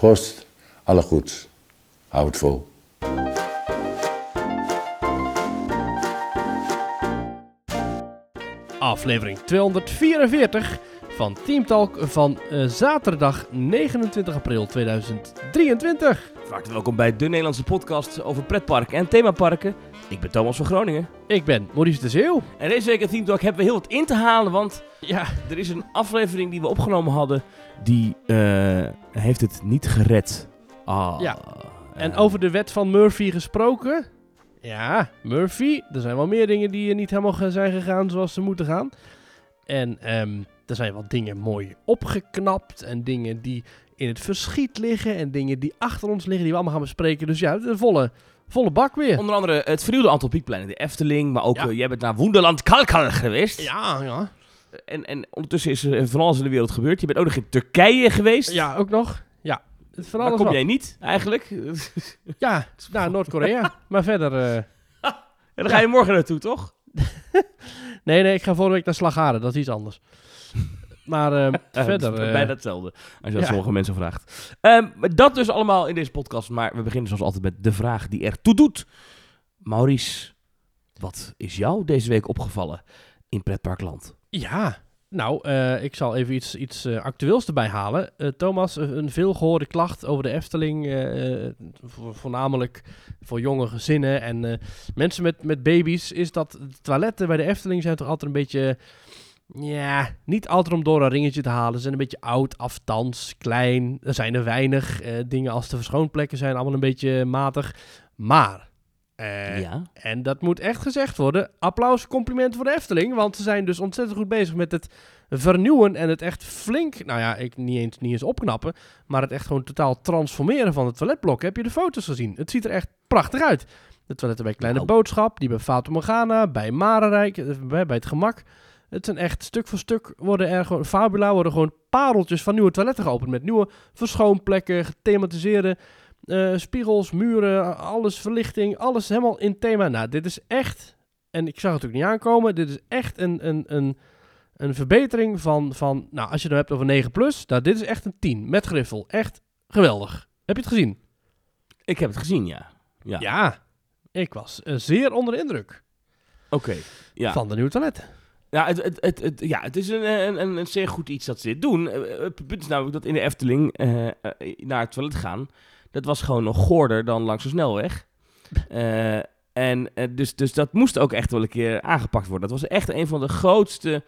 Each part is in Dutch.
Proost, alle goeds. Hou het vol. Aflevering 244 van Team Talk van eh, zaterdag 29 april 2023. Hartelijk welkom bij de Nederlandse podcast over pretparken en themaparken. Ik ben Thomas van Groningen. Ik ben Maurice de Zeeuw. En deze week in Team Talk hebben we heel wat in te halen, want Ja, er is een aflevering die we opgenomen hadden, die eh, heeft het niet gered. Ah, Ja. en over de wet van Murphy gesproken. Ja, Murphy. Er zijn wel meer dingen die eh, niet helemaal zijn gegaan zoals ze moeten gaan. En ehm, er zijn wat dingen mooi opgeknapt. En dingen die in het verschiet liggen. En dingen die achter ons liggen die we allemaal gaan bespreken. Dus ja, de volle, volle bak weer. Onder andere het vernieuwde aantal piekpleinen, de Efteling, maar ook Ja. eh, jij bent naar Wonderland Kalkal geweest. Ja, ja. En, en ondertussen is er van alles in de wereld gebeurd. Je bent ook nog in Turkije geweest. Ja, ook nog. Ja, van alles kom jij niet, eigenlijk? Ja, naar Noord-Korea. maar verder... eh, En dan ga je morgen naartoe, toch? Nee, nee, ik ga volgende week naar Slagharen. Dat is iets anders. Maar Eh, verder... het eh, Bijna hetzelfde, als je dat ja. sommige mensen vraagt. Ehm, dat dus allemaal in deze podcast. Maar we beginnen zoals altijd met de vraag die ertoe doet. Maurice, wat is jou deze week opgevallen in Pretparkland? Ja, nou, eh, ik zal even iets, iets eh, actueels erbij halen. Thomas, een veelgehoorde klacht over de Efteling, vo- voornamelijk voor jonge gezinnen en mensen met, met baby's, is dat de toiletten bij de Efteling zijn toch altijd een beetje, ja, niet altijd om door een ringetje te halen. Ze zijn een beetje oud, aftans, klein, er zijn er weinig. eh, dingen als de verschoonplekken zijn allemaal een beetje matig. Maar... eh, ja. en dat moet echt gezegd worden. Applaus, compliment voor de Efteling. Want ze zijn dus ontzettend goed bezig met het vernieuwen en het echt flink, nou ja, ik niet eens, niet eens opknappen, maar het echt gewoon totaal transformeren van het toiletblok. Heb je de foto's gezien? Het ziet er echt prachtig uit. De toiletten bij Kleine. Boodschap, die bij Fata Morgana, bij Marenrijk, eh, bij, bij het gemak. Het zijn echt stuk voor stuk worden er gewoon, Fabula worden gewoon pareltjes van nieuwe toiletten geopend. Met nieuwe verschoonplekken, gethematiseerde eh, spiegels, muren, alles, verlichting, alles helemaal in thema. Nou, dit is echt, en ik zag het ook niet aankomen, dit is echt een, een, een, een verbetering van, van, nou, als je het hebt over 9 plus, nou, dit is echt een 10 met griffel. Echt geweldig. Heb je het gezien? Ik heb het gezien, ja. Ja, Ja. Ik was eh, zeer onder de indruk oké. Ja. van de nieuwe toiletten. Ja, het, het, het, het- ja, het is een, een, een, zeer goed iets dat ze dit doen. Eh, Het punt is namelijk dat in de Efteling eh, eh, naar het toilet gaan, dat was gewoon nog goorder dan langs de snelweg. En dus, dus dat moest ook echt wel een keer aangepakt worden. Dat was echt een van de grootste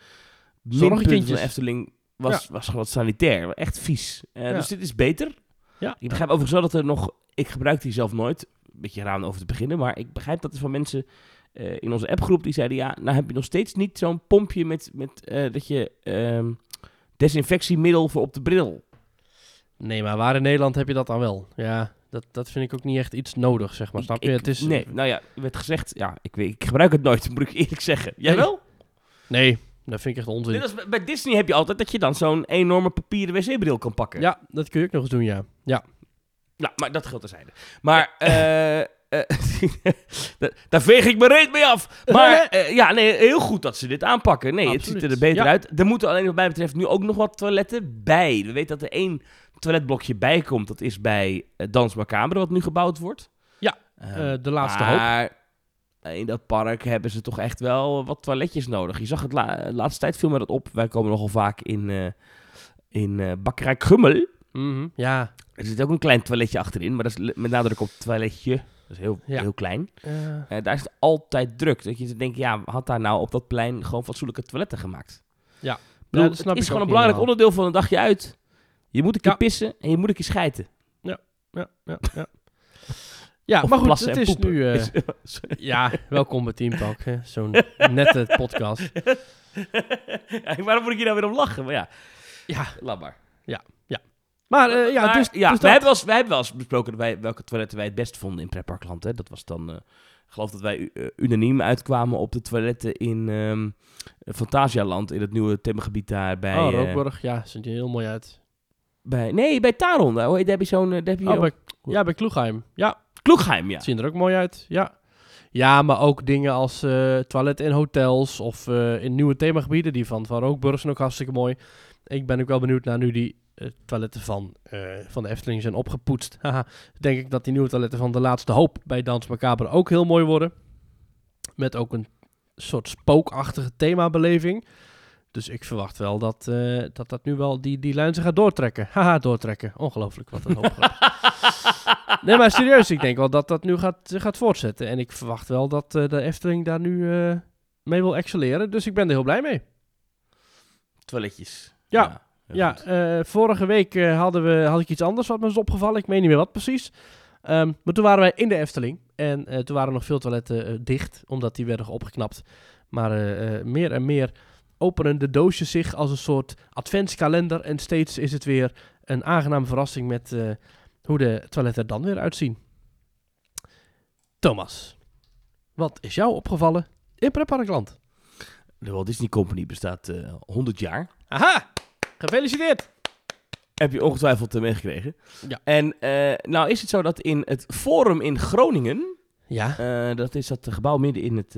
minpunten van de. Efteling. Was, was gewoon sanitair. Echt vies. Ja. Dus dit is beter. Ja. Ik begrijp overigens wel dat er nog... Ik gebruik die zelf nooit. Een beetje raar om over te beginnen. Maar ik begrijp dat er van mensen eh, in onze appgroep die zeiden... Ja, nou heb je nog steeds niet zo'n pompje met, met eh, dat je ehm, desinfectiemiddel voor op de bril. Nee, maar waar in Nederland heb je dat dan wel? Ja, dat, dat vind ik ook niet echt iets nodig, zeg maar. Ik- Snap je? ik- het is, Nee, nou ja, er werd gezegd... Ja, ik, weet, ik gebruik het nooit, moet ik eerlijk zeggen. Jij Nee. wel? Nee, dat vind ik echt onzin. Net als bij- Disney heb je altijd dat je dan zo'n enorme papieren wc-bril kan pakken. Ja, dat kun je ook nog eens doen, ja. Ja, Nou, maar dat geldt terzijde. Maar, eh eh, daar veeg ik me reet mee af. Maar eh, ja, nee, heel goed dat ze dit aanpakken. Nee, het ziet er beter Ja. uit. Er moeten alleen wat mij betreft nu ook nog wat toiletten bij. We weten dat er één toiletblokje bij komt. Dat is bij uh, Dans Macabre, wat nu gebouwd wordt. Ja, Eh, eh, de laatste hoop. maar in dat park hebben ze toch echt wel wat toiletjes nodig. Je zag het la- laatste tijd veel meer dat op. Wij komen nogal vaak in, eh in eh Bakkerij Krummel. Mhm, Ja, Er zit ook een klein toiletje achterin, maar dat is met nadruk op toiletje. Is heel, Ja. heel klein. eh, Eh, daar is het altijd druk. Dat je denkt, ja, had daar nou op dat plein gewoon fatsoenlijke toiletten gemaakt? Ja. Bedoel, Ja, dat snap het is gewoon een belangrijk onderdeel van een dagje uit. Je moet een keer Ja. pissen en je moet een keer schijten. ja, ja, ja. Ja, Of maar goed, het is nu... Sorry. ja, welkom bij Team Talk, zo'n nette podcast. ja, waarom moet ik hier nou weer om lachen? Maar ja, Ja, laat maar. Maar eh, ja, Maar, dus, ja dus wij, hebben wel eens, wij hebben wel eens besproken wij, welke toiletten wij het best vonden in Pretparkland. Hè. Dat was dan, eh, ik geloof dat wij eh, unaniem uitkwamen op de toiletten in ehm Fantasialand, in het nieuwe themagebied daar bij... oh, ja, ziet er heel mooi uit. bij nee, bij Taron. Daar, je, daar heb je zo'n... Daar heb je Oh, bij, ja, bij Kloegheim. Ja, Kloegheim, ja. zien er ook mooi uit, ja. Ja, maar ook dingen als toiletten in hotels of in nieuwe themagebieden. Die van, van Rookburg zijn ook hartstikke mooi. Ik ben ook wel benieuwd naar nu die toiletten van, eh, van de Efteling zijn opgepoetst, haha, denk ik dat die nieuwe toiletten van de Laatste Hoop bij Dans Macabre ook heel mooi worden. Met ook een soort spookachtige themabeleving. Dus ik verwacht wel dat eh, dat, dat nu wel die, die lijn zich gaat doortrekken. Haha, doortrekken. Ongelooflijk, wat een hoop. Nee, maar serieus, ik denk wel dat dat nu gaat, gaat voortzetten. En ik verwacht wel dat eh, de Efteling daar nu eh, mee wil excelleren. Dus ik ben er heel blij mee. Toiletjes. Ja, Ja, eh, vorige week eh, hadden we, had ik iets anders wat me is opgevallen. Ik weet niet meer wat precies. Ehm, maar toen waren wij in de Efteling. En eh, toen waren nog veel toiletten dicht, omdat die werden opgeknapt. Maar meer en meer openen de doosjes zich als een soort adventskalender. En steeds is het weer een aangename verrassing met hoe de toiletten er dan weer uitzien. Thomas, wat is jou opgevallen in Pretparkland? De Walt Disney Company bestaat eh 100 jaar. Aha, gefeliciteerd! Heb je ongetwijfeld eh, meegekregen. Ja. En eh, nou is het zo dat in het Forum in Groningen... Ja, eh, dat is dat gebouw midden in het...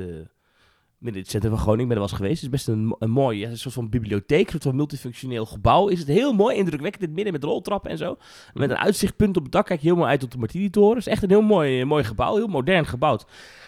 midden in het centrum van Groningen, ben er wel eens geweest. Het is best een, een mooi, ja, een soort van bibliotheek, een soort van multifunctioneel gebouw. Is het heel mooi, indrukwekkend in het midden met roltrappen en zo. Met een uitzichtpunt op het dak, kijk je heel mooi uit op de Martini-toren. Het is echt een heel mooi, mooi gebouw, heel modern gebouwd.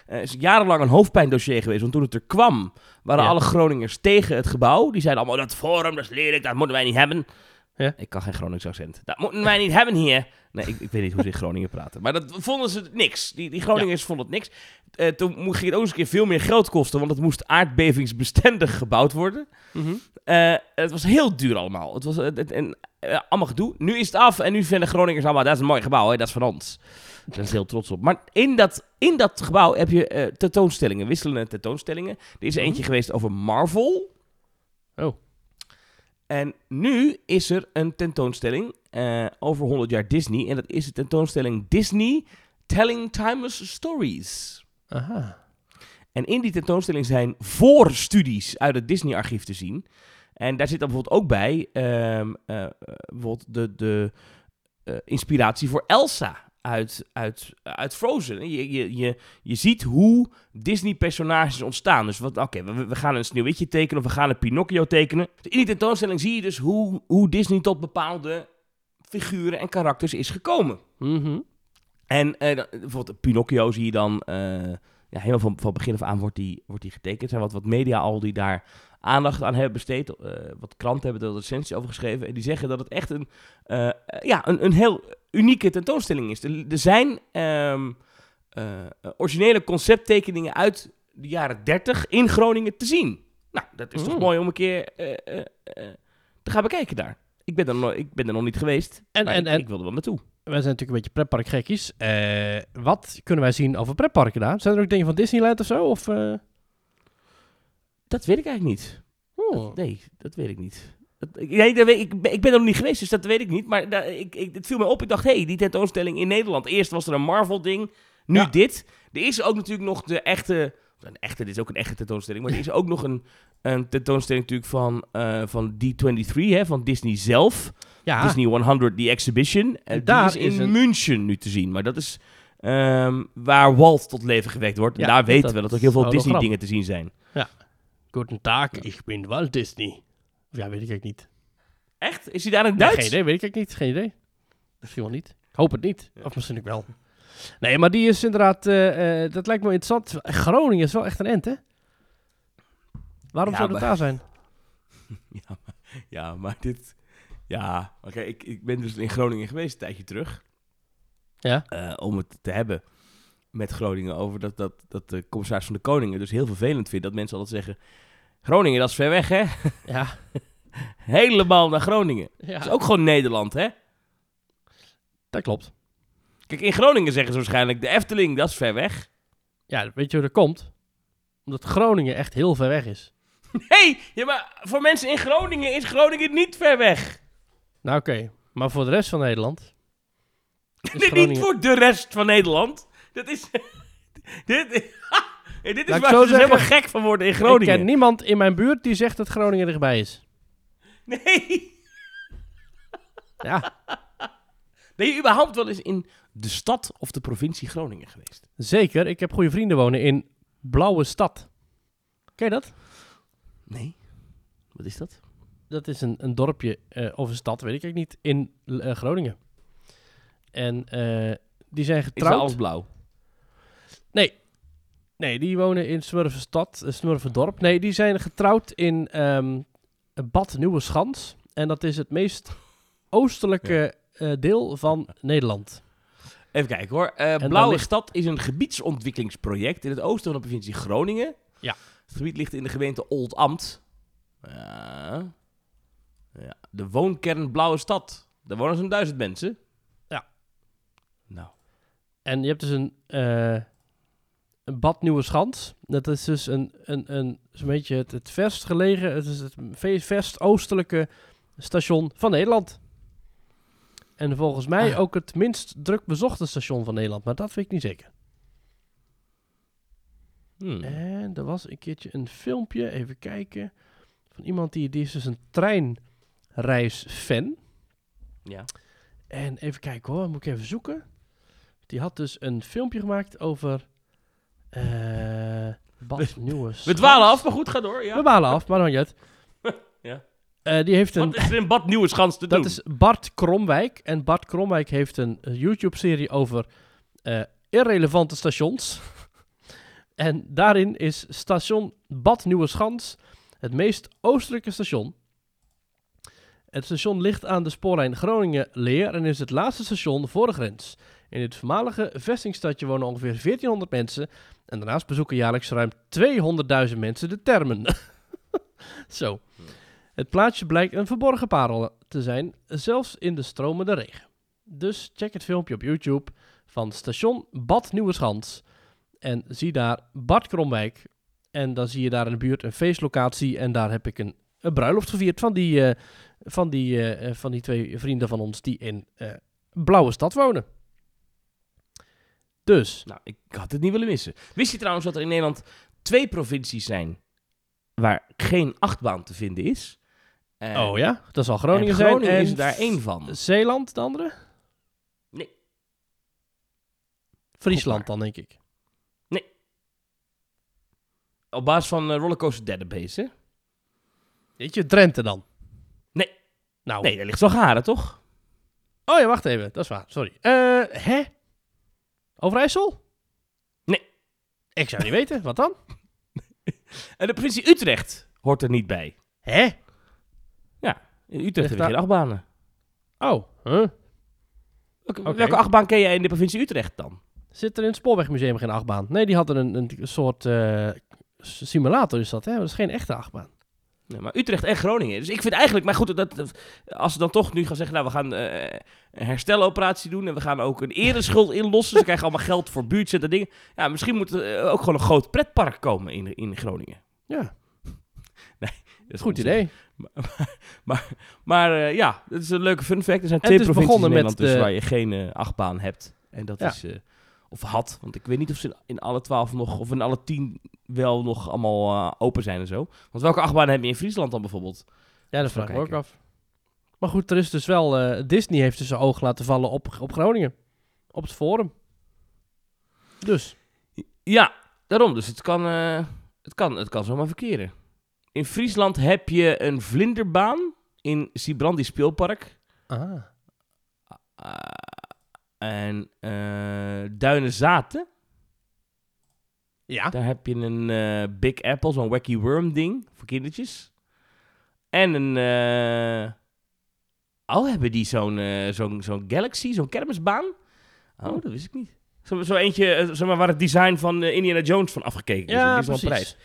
Eh is jarenlang een hoofdpijndossier geweest, want toen het er kwam, waren Ja. alle Groningers tegen het gebouw. Die zeiden allemaal, dat forum, dat is lelijk, dat moeten wij niet hebben. Ja. Ik kan geen Gronings accent. Dat moeten wij niet hebben hier. Nee, ik, ik weet niet hoe ze in Groningen praten. Maar dat vonden ze niks. Die, die Groningers vonden het niks. Eh, toen ging het ook eens een keer veel meer geld kosten, want het moest aardbevingsbestendig gebouwd worden. Mhm. Eh, het was heel duur allemaal. Het was het, en, eh, allemaal gedoe. Nu is het af en nu vinden Groningers allemaal, dat is een mooi gebouw, hè, dat is van ons. Daar is heel trots op. Maar in dat, in dat gebouw heb je tentoonstellingen, wisselende tentoonstellingen. Er is er eentje geweest over Marvel. Oh. En nu is er een tentoonstelling eh, over 100 jaar Disney. En dat is de tentoonstelling Disney Telling Timeless Stories. Aha. En in die tentoonstelling zijn voorstudies uit het Disney-archief te zien. En daar zit dan bijvoorbeeld ook bij ehm, eh, eh, bijvoorbeeld de, de inspiratie voor Elsa uit, uit, uit Frozen. Je, je, je, je ziet hoe Disney-personages ontstaan. Dus wat, oké, we, we gaan een Sneeuwwitje tekenen of we gaan een Pinocchio tekenen. In die tentoonstelling zie je dus hoe, hoe Disney tot bepaalde figuren en karakters is gekomen. Mhm. En eh, bijvoorbeeld Pinocchio zie je dan... eh, ja, helemaal van, van begin af aan wordt die, wordt die getekend. Er zijn wat, wat media al die daar aandacht aan hebben besteed. eh, wat kranten hebben er recensie over geschreven. En die zeggen dat het echt een, eh, ja, een, een heel unieke tentoonstelling is. Er, er zijn ehm, eh, originele concepttekeningen uit de jaren 30 in Groningen te zien. Nou, dat is toch Mm. mooi om een keer te gaan bekijken daar. Ik ben er, nog, ik ben er nog niet geweest. En- en- ik, en- ik wil er wel naartoe. Wij zijn natuurlijk een beetje pretparkgekkies. Eh wat kunnen wij zien over pretparken daar? Zijn er ook dingen van Disneyland of zo? Of? Dat weet ik eigenlijk niet. oh. Nee, dat weet ik niet. Dat, nee, dat weet, ik, ben- ik ben er nog niet geweest, dus dat weet ik niet. Maar ik, ik, het viel me op. Ik dacht, hé, hey, die tentoonstelling in Nederland. Eerst was er een Marvel-ding, nu Ja. dit. Er is ook natuurlijk nog de echte... Een echte, dit is ook een echte tentoonstelling. Maar er is ook nog een, een tentoonstelling natuurlijk van, eh, van D23, hè, van Disney zelf. Ja, Disney 100, The Exhibition. Eh, En daar die is in is een- München nu te zien. Maar dat is ehm, waar Walt tot leven gewekt wordt. En Ja, daar weten dat we dat er heel veel. Disney-dingen te zien zijn. Guten Tag, ik ben Walt Disney. Of ja, weet ik eigenlijk niet. Echt? Is hij daar in Nee, Duits? geen idee, weet ik eigenlijk niet. Geen idee. Misschien wel niet. Ik hoop het niet. Of misschien ook wel. Nee, maar die is inderdaad, eh, eh, dat lijkt me interessant. Groningen is wel echt een end, hè? Waarom Ja, zou dat maar- daar zijn? Ja, maar, ja, maar dit... Ja, oké, ik, ik ben dus in Groningen geweest een tijdje terug. Ja. eh, om het te hebben met Groningen over dat, dat, dat de commissaris van de Koningen dus heel vervelend vindt dat mensen altijd zeggen... Groningen, dat is ver weg, hè? Ja. Helemaal naar Groningen. ja. Dat is ook gewoon Nederland, hè? Dat klopt. Kijk, in Groningen zeggen ze waarschijnlijk de Efteling, dat is ver weg. Ja, weet je hoe dat komt? Omdat Groningen echt heel ver weg is. hey, ja, maar voor mensen in Groningen is Groningen niet ver weg. Nou, oké. Maar voor de rest van Nederland... Nee, niet voor de rest van Nederland. Dat is... dit, Dit is Laat ik waar ze dus helemaal gek van worden in Ik Groningen. ken niemand in mijn buurt die zegt dat Groningen dichtbij is. Nee. Ja, Ben je überhaupt wel eens in de stad of de provincie Groningen geweest? zeker. Ik heb goede vrienden wonen in Blauwe Stad. Ken je dat? Nee. Wat is dat? dat is een, een dorpje eh, of een stad, weet ik eigenlijk niet, in eh, Groningen. En eh, die zijn Is getrouwd. alles blauw? Nee, die wonen in Smurfenstad, uh, Smurfendorp. Nee, die zijn getrouwd in ehm, Bad Nieuweschans. En dat is het meest oostelijke eh, deel van Nederland. Even kijken hoor. Eh, Blauwe ligt- Stad is een gebiedsontwikkelingsproject in het oosten van de provincie Groningen. Ja. Het gebied ligt in de gemeente Oldambt. Ja. ja. De woonkern Blauwe Stad. Daar wonen zo'n duizend mensen. Ja. Nou. En je hebt dus een, eh, een Bad Nieuweschans. Dat is dus een, een, een, zo'n beetje het, het verst gelegen, het is het ve- verst oostelijke station van Nederland. En volgens mij Ah. ook het minst druk bezochte station van Nederland, maar dat weet ik niet zeker. Hmm. En er was een keertje een filmpje, even kijken, van iemand die, die is dus een treinreisfan. Ja. En even kijken hoor, moet ik even zoeken. Die had dus een filmpje gemaakt over eh Bad Nieuwe We dwalen af, maar goed, ga door. We Ja. dwalen af, maar dan niet uit. Ja. Eh, die heeft een, Wat is er in Bad Nieuwe Schans te dat doen? is Bart Kromwijk. En Bart Kromwijk heeft een eh, YouTube-serie over irrelevante stations. en daarin is station Bad Nieuweschans het meest oostelijke station. Het station ligt aan de spoorlijn Groningen-Leer en is het laatste station voor de grens. In dit voormalige vestingstadje wonen ongeveer 1400 mensen en daarnaast bezoeken jaarlijks ruim 200.000 mensen de termen. Zo. Het plaatsje blijkt een verborgen parel te zijn, zelfs in de stromende regen. Dus check het filmpje op YouTube van station Bad Nieuweschans en zie daar Bart Kromwijk. En dan zie je daar in de buurt een feestlocatie en daar heb ik een, een bruiloft gevierd van die, eh, van, die, eh, eh, van die twee vrienden van ons die in Blauwe Stad wonen. Dus, Nou, ik had het niet willen missen. Wist je trouwens dat er in Nederland twee provincies zijn waar geen achtbaan te vinden is? Oh ja, dat zal Groningen, en Groningen zijn. En is daar één van. Zeeland, de andere? Nee. Friesland dan, denk ik. Op basis van eh, Rollercoaster Database, hè? Weet je, Drenthe dan? Nee. Nou, Nee, daar ligt Zwaggaren, toch? Oh ja, wacht even. Dat is waar. Sorry. Eh, hè? Overijssel? Nee. Ik zou niet weten. Wat dan? En de provincie Utrecht hoort er niet bij. Hè? In Utrecht hebben we geen achtbanen. Oh, huh? Welke achtbaan ken jij in de provincie Utrecht dan? Zit er in het Spoorwegmuseum geen achtbaan? Nee, die hadden een, een soort eh, simulator is dat, hè? Dat is geen echte achtbaan. Nee, maar Utrecht en Groningen. Dus ik vind eigenlijk, maar goed, dat, dat- als ze dan toch nu gaan zeggen, nou, we gaan eh, een hersteloperatie doen en we gaan ook een ereschuld inlossen. Ze krijgen allemaal geld voor buurtcent en dingen. Ja, misschien moet er eh, ook gewoon een groot pretpark komen in, in Groningen. Ja, Dat is goed idee. Maar eh, ja, dat is een leuke fun fact. Er zijn En twee provincies in Nederland met dus waar je geen achtbaan hebt. En dat Ja. is, of had, want ik weet niet of ze in, alle twaalf nog, of in alle tien wel nog allemaal eh, open zijn en zo. Want welke achtbaan heb je in Friesland dan bijvoorbeeld? Ja, dat vraag ik me ook af. Maar goed, er is dus wel... eh, Disney heeft dus zijn oog laten vallen op, op Groningen. Op het forum. Dus, Ja, daarom. Dus het kan, eh, het kan, het kan zomaar verkeren. In Friesland heb je een vlinderbaan in Sibrandi Speelpark. ah. Ah, en eh Duinen Zaten. Ja. Daar heb je een eh, Big Apple, zo'n wacky worm ding voor kindertjes. En een... eh oh, hebben die zo'n zo'n zo'n Galaxy, zo'n kermisbaan? Oh, Oh. dat wist ik niet. Zo, zo eentje, zeg maar, waar het design van Indiana Jones van afgekeken is. Ja, Die is wel prijs.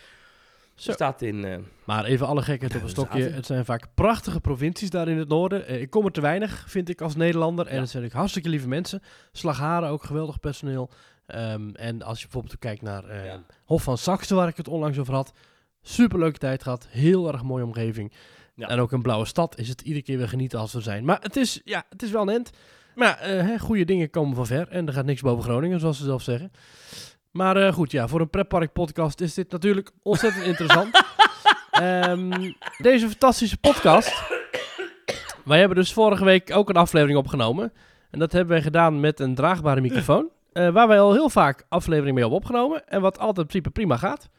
Zo. Staat in... eh, Maar even alle gekheid op een stokje. Het zijn vaak prachtige provincies daar in het noorden. Eh, ik kom er te weinig, vind ik, als Nederlander. En Ja. het zijn ook hartstikke lieve mensen. Slagharen ook geweldig personeel. Ehm, en als je bijvoorbeeld kijkt naar eh, Ja. Hof van Saxe, waar ik het onlangs over had. Superleuke tijd gehad. Heel erg mooie omgeving. Ja. En ook een blauwe stad is het iedere keer weer genieten als we zijn. Maar het is, ja, het is wel een end. Maar ja, eh, hè, goede dingen komen van ver. En er gaat niks boven Groningen, zoals ze zelf zeggen. Maar eh, goed, ja, voor een pretpark podcast is dit natuurlijk ontzettend interessant. Ehm, deze fantastische podcast. Wij hebben dus vorige week ook een aflevering opgenomen. En dat hebben wij gedaan met een draagbare microfoon. eh, waar wij al heel vaak afleveringen mee hebben opgenomen. En wat altijd in principe prima gaat.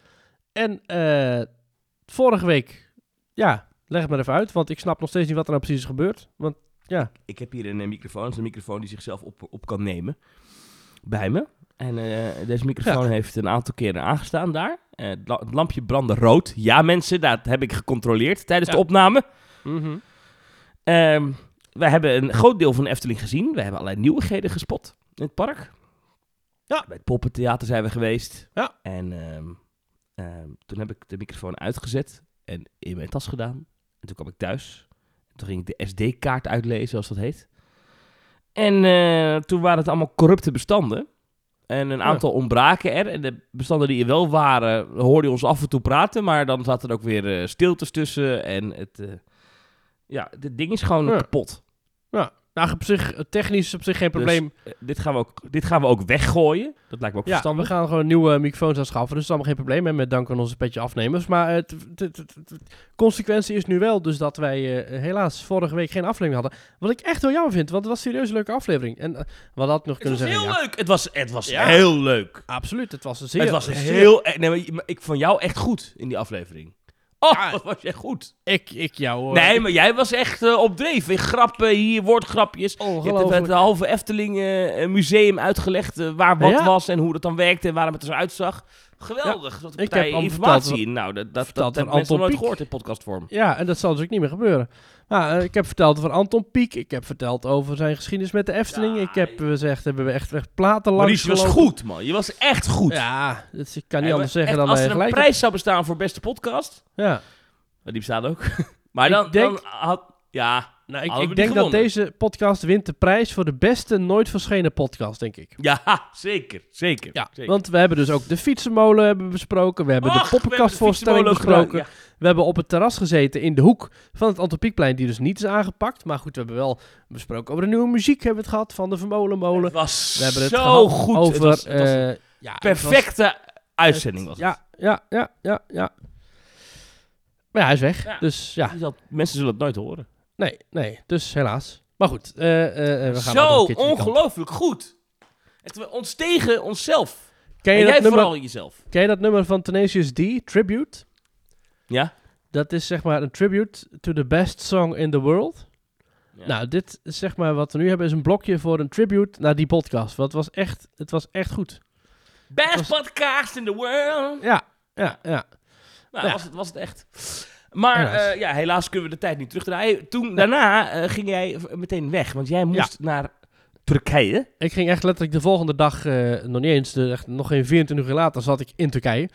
En eh, vorige week, ja, Leg het maar even uit, want ik snap nog steeds niet wat er nou precies is gebeurd. Want Ik heb hier een microfoon. Dat is een microfoon die zichzelf op, op kan nemen. Bij me. En eh, deze microfoon heeft een aantal keren aangestaan daar. Eh, het la- het lampje brandde rood. Ja, mensen, dat heb ik gecontroleerd tijdens Ja. de opname. Ehm wij hebben een groot deel van de Efteling gezien. We hebben allerlei nieuwigheden gespot in het park. Ja. Bij het Poppentheater zijn we geweest. Ja. En ehm, ehm, toen heb ik de microfoon uitgezet en in mijn tas gedaan. En toen kwam ik thuis. En toen ging ik de SD-kaart uitlezen, zoals dat heet. En eh, toen waren het allemaal corrupte bestanden. En een Ja. aantal ontbraken er. En de bestanden die er wel waren, hoorde je ons af en toe praten. Maar dan zaten er ook weer eh, stiltes tussen. En het, eh, ja, dit ding is gewoon Ja. kapot. Nou, op zich, eh, technisch op zich geen Dus, probleem. eh, dit, gaan we ook, dit gaan we ook weggooien. Dat lijkt me ook ja, we verstandig. gaan gewoon nieuwe microfoons aanschaffen. Dus dat is allemaal geen probleem. En met dank aan onze petje afnemers. Maar eh, het het- consequentie is nu wel dus dat wij eh, helaas vorige week geen aflevering hadden. Wat ik echt wel jammer vind, want het was een serieus leuke aflevering. En eh, we hadden nog Het kunnen zeggen... heel ja, leuk. Het was, het was Ja. heel leuk. Absoluut, het was een zeer... het was zeer- heel... eh, Nee, maar ik vond jou echt goed in die aflevering. Oh, Ja. wat was jij goed. Ik, ik jou... hoor. nee, maar jij was echt eh, op dreef. In grappen, hier, woordgrapjes. Je hebt het, het halve Efteling eh, museum uitgelegd eh, waar wat Ja. was en hoe dat dan werkte en waarom het er zo uitzag. Geweldig. Dat Ik ik heb informatie in. Nou, dat, dat, dat Anton nooit gehoord in podcastvorm. Ja, en dat zal dus ook niet meer gebeuren. Maar eh, ik heb verteld over Anton Pieck. Ik heb verteld over zijn geschiedenis met de Efteling. Ja, ik heb gezegd, hebben we echt, echt platen Maar langs je was goed, man. Je was echt goed. Ja, dus ik kan niet Ja, anders maar zeggen echt, dan Als eh, er een prijs zou bestaan voor beste podcast... Ja. Maar die bestaat ook. maar Ik dan, denk- dan had... Ja, Nou, ik, Hadden denk dat deze podcast wint de prijs voor de beste nooit verschenen podcast, denk ik. ja, zeker. Zeker. Ja, zeker. want we hebben dus ook de fietsenmolen hebben besproken. We hebben Och, de poppenkastvoorstelling besproken. We hebben op het terras gezeten in de hoek van het Antropiekplein, die dus niet is aangepakt. Maar goed, we hebben wel besproken over de nieuwe muziek hebben we het gehad van de. Vermolenmolen. Het was We hebben het zo goed. over... het was, het was een eh, ja, het was- perfecte uitzending. Was het. Ja, ja, ja, ja, ja. Maar ja, hij is weg. Ja. Dus ja, mensen zullen het nooit horen. Nee, nee. Dus helaas. Maar goed, eh, eh, eh, we gaan Zo ongelooflijk goed. Het, we ontstegen onszelf. Ken En je, jij dat nummer, vooral jezelf. ken je dat nummer van Tenacious D, Tribute? Ja? Dat is zeg maar een tribute to the best song in the world. Ja. Nou, dit is zeg maar wat we nu hebben, is een blokje voor een tribute naar die podcast. Want het was echt, het was echt goed. Best podcast in the world. Ja, ja, ja. Nou, Ja. was, het, was het echt. Maar Helaas. eh, ja, helaas kunnen we de tijd niet terugdraaien. Toen, daarna eh, ging jij meteen weg, want jij moest naar Turkije. Ik ging echt letterlijk de volgende dag, eh, nog niet eens, de, echt, nog geen 24 uur later zat ik in Turkije.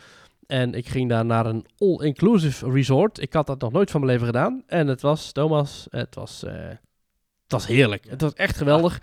En ik ging daar naar een all-inclusive resort. Ik had dat nog nooit van mijn leven gedaan. En het was, Thomas, het was, het was heerlijk. Het was echt geweldig.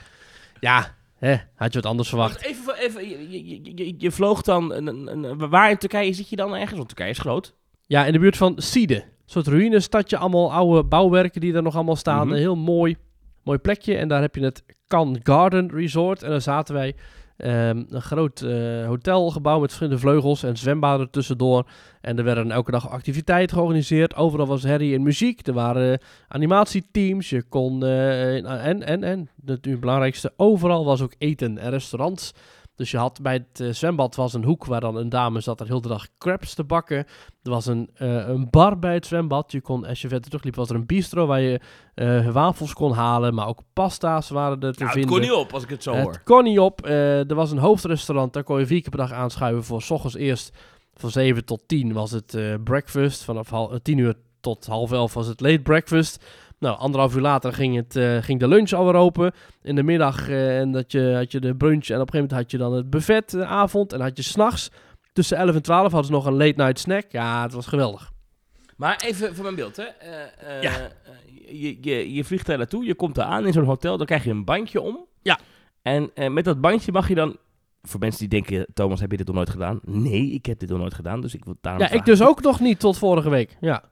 Ja, hè, had je wat anders verwacht. Even, even je, je, je, je- je vloog dan, een, een, een- waar in Turkije zit je dan ergens? Want Turkije is groot. Ja, in de buurt van Side. Een soort ruïnestadje, allemaal oude bouwwerken die er nog allemaal staan. Mhm. Een heel mooi, mooi plekje. En daar heb je het Can Garden Resort. En daar zaten wij. ehm, een groot eh, hotelgebouw met verschillende vleugels en zwembaden tussendoor. En er werden elke dag activiteiten georganiseerd. Overal was herrie en muziek. Er waren animatieteams. Je kon. eh, en, en, en, het belangrijkste, overal was ook eten en restaurants. Dus je had bij het eh, zwembad was een hoek waar dan een dame zat er heel de dag crepes te bakken. Er was een, eh, een bar bij het zwembad. Je kon, als je verder terugliep, was er een bistro waar je eh, wafels kon halen. Maar ook pasta's waren er te Nou, het vinden. kon niet op als ik het zo hoor. Het kon niet op. Er was een hoofdrestaurant, daar kon je vier keer per dag aanschuiven. Voor s ochtends eerst van 7 tot 10 was het breakfast. Vanaf hal- eh, 10 uur tot half 11 was het late breakfast. Nou, anderhalf uur later ging, het, eh, ging de lunch alweer open. In de middag eh, en dat je, had je de brunch. En op een gegeven moment had je dan het buffet de avond. En had je s'nachts tussen 11 en 12 hadden ze nog een late night snack. Ja, het was geweldig. Maar even voor mijn beeld, hè. Eh, eh, Ja. eh, je, je, je vliegt daar naartoe, je komt daar aan in zo'n hotel, dan krijg je een bandje om. Ja. En eh, met dat bandje mag je dan... Voor mensen die denken, Thomas, heb je dit nog nooit gedaan? Nee, ik heb dit nog nooit gedaan, dus ik wil daarom Ja, ik dus ook nog niet tot vorige week. Ja,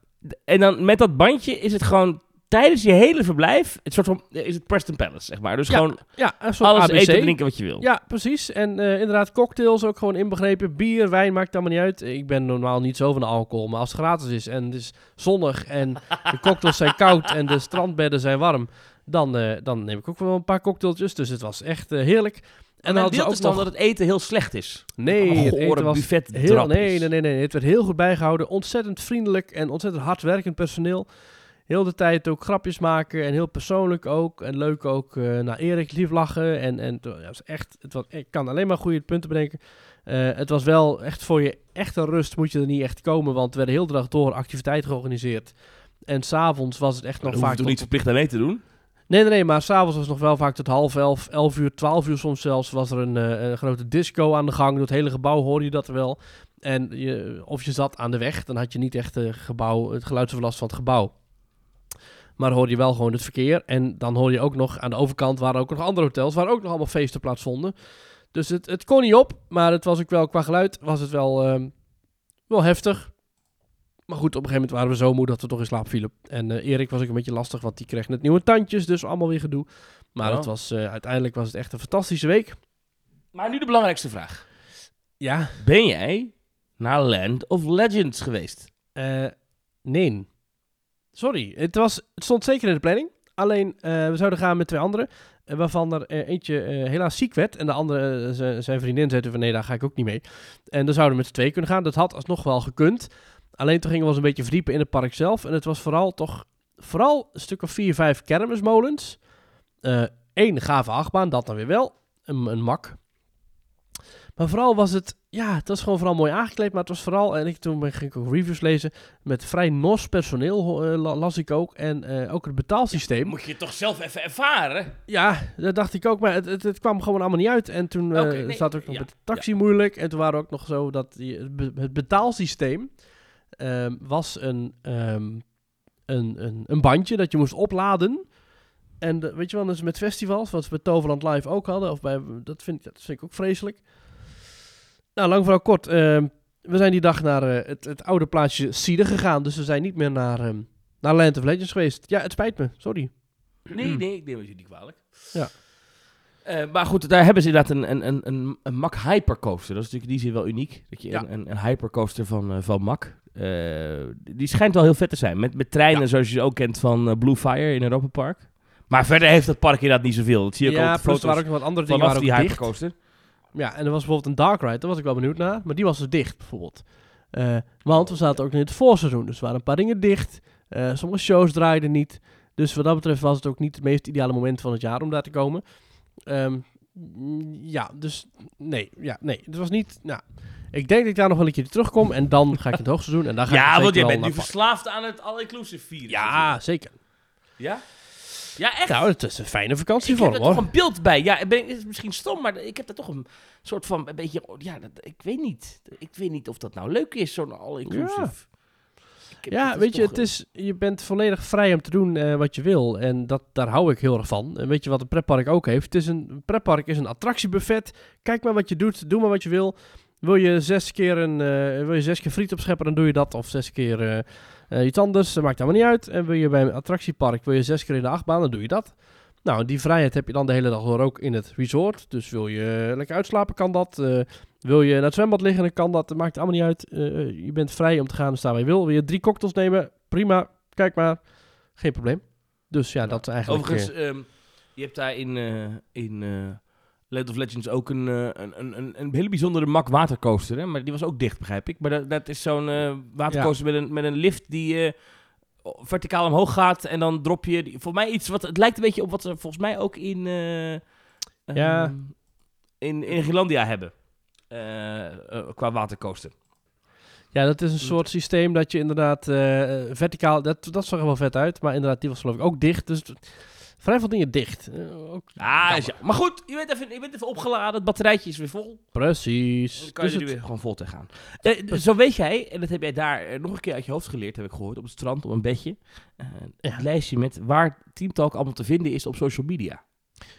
En dan met dat bandje is het gewoon tijdens je hele verblijf, het soort van, is het Preston Palace, zeg maar. Dus Ja, gewoon ja een soort alles ABC. eten en drinken wat je wil. Ja, precies. En eh, inderdaad, cocktails ook gewoon inbegrepen. Bier, wijn, maakt allemaal niet uit. Ik ben normaal niet zo van de alcohol. Maar als het gratis is en het is zonnig en de cocktails zijn koud en de strandbedden zijn warm, dan, eh, dan neem ik ook wel een paar cocktailtjes. Dus het was echt eh, heerlijk. En En dan dan hadden ze is ook dan nog... dat het eten heel slecht is. Nee, het eten was buffet heel... Nee, nee, nee, nee. Het werd heel goed bijgehouden. Ontzettend vriendelijk en ontzettend hardwerkend personeel. Heel de tijd ook grapjes maken en heel persoonlijk ook. En leuk ook eh, naar Erik lief lachen. En, en het was echt, het was, ik kan alleen maar goede punten bedenken. Eh, het was wel echt voor je echte rust moet je er niet echt komen, want er werden heel de dag door activiteiten georganiseerd. En s'avonds was het echt nog vaak... vaak toch niet verplicht aan mee te doen? Nee, nee, nee, maar s'avonds was het nog wel vaak tot half elf, elf uur, twaalf uur soms zelfs, was er een, eh, een grote disco aan de gang. Door het hele gebouw hoorde je dat wel. En je, of je zat aan de weg, dan had je niet echt eh, gebouw, het geluidsoverlast van het gebouw. Maar hoorde je wel gewoon het verkeer. En dan hoor je ook nog, aan de overkant waren ook nog andere hotels, waar ook nog allemaal feesten plaatsvonden. Dus het, het kon niet op, maar het was ook wel, qua geluid was het wel, ehm, wel heftig. Maar goed, op een gegeven moment waren we zo moe dat we toch in slaap vielen. En eh, Erik was ook een beetje lastig, want die kreeg net nieuwe tandjes, dus allemaal weer gedoe. Maar het was, eh, uiteindelijk was het echt een fantastische week. Maar nu de belangrijkste vraag. Ja, Ben jij naar Land of Legends geweest? eh, nee. Sorry, het, was, het stond zeker in de planning. Alleen, eh, we zouden gaan met twee anderen. eh, waarvan er eh, eentje helaas ziek werd. En de andere, zijn vriendin, zei van nee, daar ga ik ook niet mee. En dan zouden we met z'n twee kunnen gaan. Dat had alsnog wel gekund. Alleen toen gingen we ons een beetje verdiepen in het park zelf. En het was vooral toch, vooral een stuk of vier, vijf kermismolens. Eén gave achtbaan, dat dan weer wel. Een, een mak. Maar vooral was het, ja, het was gewoon vooral mooi aangekleed. Maar het was vooral, en ik, toen ging ik ook reviews lezen. Met vrij Nors personeel eh, la- las ik ook. En eh, ook het betaalsysteem. Moet je toch zelf even ervaren? Ja, dat dacht ik ook, maar het, het, het kwam gewoon allemaal niet uit. En toen eh Oké, nee, zat ook nog ja, met de taxi moeilijk. En toen waren ook nog zo dat die, het be- het betaalsysteem ehm, was een, ehm, een, een, een bandje dat je moest opladen. En weet je wel, dus met festivals, wat we bij Toverland Live ook hadden, of bij, dat, vind, dat vind ik ook vreselijk. Nou, lang vooral kort. ehm, we zijn die dag naar eh, het, het oude plaatsje Siede gegaan. Dus we zijn niet meer naar, ehm, naar Land of Legends geweest. Ja, het spijt me, sorry. Nee, nee, ik neem het je niet kwalijk. Ja. Eh, maar goed, daar hebben ze inderdaad een, een, een, een, een Mack Hypercoaster. Dat is natuurlijk in die zin wel uniek. Dat je Ja. een, een, een Hypercoaster van, eh, van Mack. eh, die schijnt wel heel vet te zijn. Met, met treinen Ja. zoals je ze ook kent van Blue Fire in Europa Park. Maar verder heeft dat park inderdaad niet zoveel. Dat zie je ook ja, op de plus er foto's waren ook nog wat andere dingen waren die ook dicht. Hypercoaster. Ja, en er was bijvoorbeeld een dark ride, daar was ik wel benieuwd naar. Maar die was dus dicht, bijvoorbeeld. Eh, want we zaten ook in het voorseizoen, dus er waren een paar dingen dicht. Eh, sommige shows draaiden niet. Dus wat dat betreft was het ook niet het meest ideale moment van het jaar om daar te komen. Ehm, ja, dus nee, ja, nee. Het was niet, nou... Ik denk dat ik daar nog wel een keer terugkom en dan ga ik in het hoogseizoen en dan ga ik Ja, want jij wel bent nu verslaafd aan het all-inclusive vieren. Ja, zeker. Ja? Ja, echt. Nou, het is een fijne ik vakantievorm, heb er hoor. toch een beeld bij. Ja, ik ben, het is misschien stom, maar ik heb er toch een soort van een beetje... Ja, dat, ik weet niet. Ik weet niet of dat nou leuk is, zo'n all-inclusive. Ik heb- Ja, dat weet je, het is, je bent volledig vrij om te doen eh, wat je wil. En dat, daar hou ik heel erg van. En weet je wat een pretpark ook heeft? Het is een, een pretpark is een attractiebuffet. Kijk maar wat je doet, doe maar wat je wil. Wil je zes keer, een, eh, wil je zes keer friet opscheppen, dan doe je dat. Of zes keer eh, eh, iets anders, dat maakt allemaal niet uit. En wil je bij een attractiepark, wil je zes keer in de achtbaan, dan doe je dat. Nou, die vrijheid heb je dan de hele dag door ook in het resort. Dus wil je lekker uitslapen, kan dat. Eh, wil je naar het zwembad liggen, dan kan dat. Dat maakt allemaal niet uit. Eh, je bent vrij om te gaan en staan waar je wil. Wil je drie cocktails nemen? Prima. Kijk maar. Geen probleem. Dus ja, dat is eigenlijk... Overigens, eh, ehm, je hebt daar in, in Land of Legends ook een, eh, een, een, een, een hele bijzondere mak watercoaster. Hè? Maar die was ook dicht, begrijp ik. Maar dat, dat is zo'n watercoaster met, een, met een lift die eh, verticaal omhoog gaat. En dan drop je... die- voor mij iets wat... Het lijkt een beetje op wat ze volgens mij ook in... eh, Ja. in, in Grielandia hebben. Qua watercoaster. ja, dat is een soort systeem dat je inderdaad verticaal... Dat, dat zag er wel vet uit. Maar inderdaad, die was geloof ik ook dicht. Dus vrij veel dingen dicht. Eh, ook Ah, ja. Maar goed, je bent, even, je bent even opgeladen. Het batterijtje is weer vol. Precies. Dan kan je Dus er het- weer gewoon vol tegenaan. Eh, zo weet jij, en dat heb jij daar eh, nog een keer uit je hoofd geleerd, heb ik gehoord, op het strand, op een bedje. eh, Ja. Lijstje met waar Teamtalk allemaal te vinden is op social media.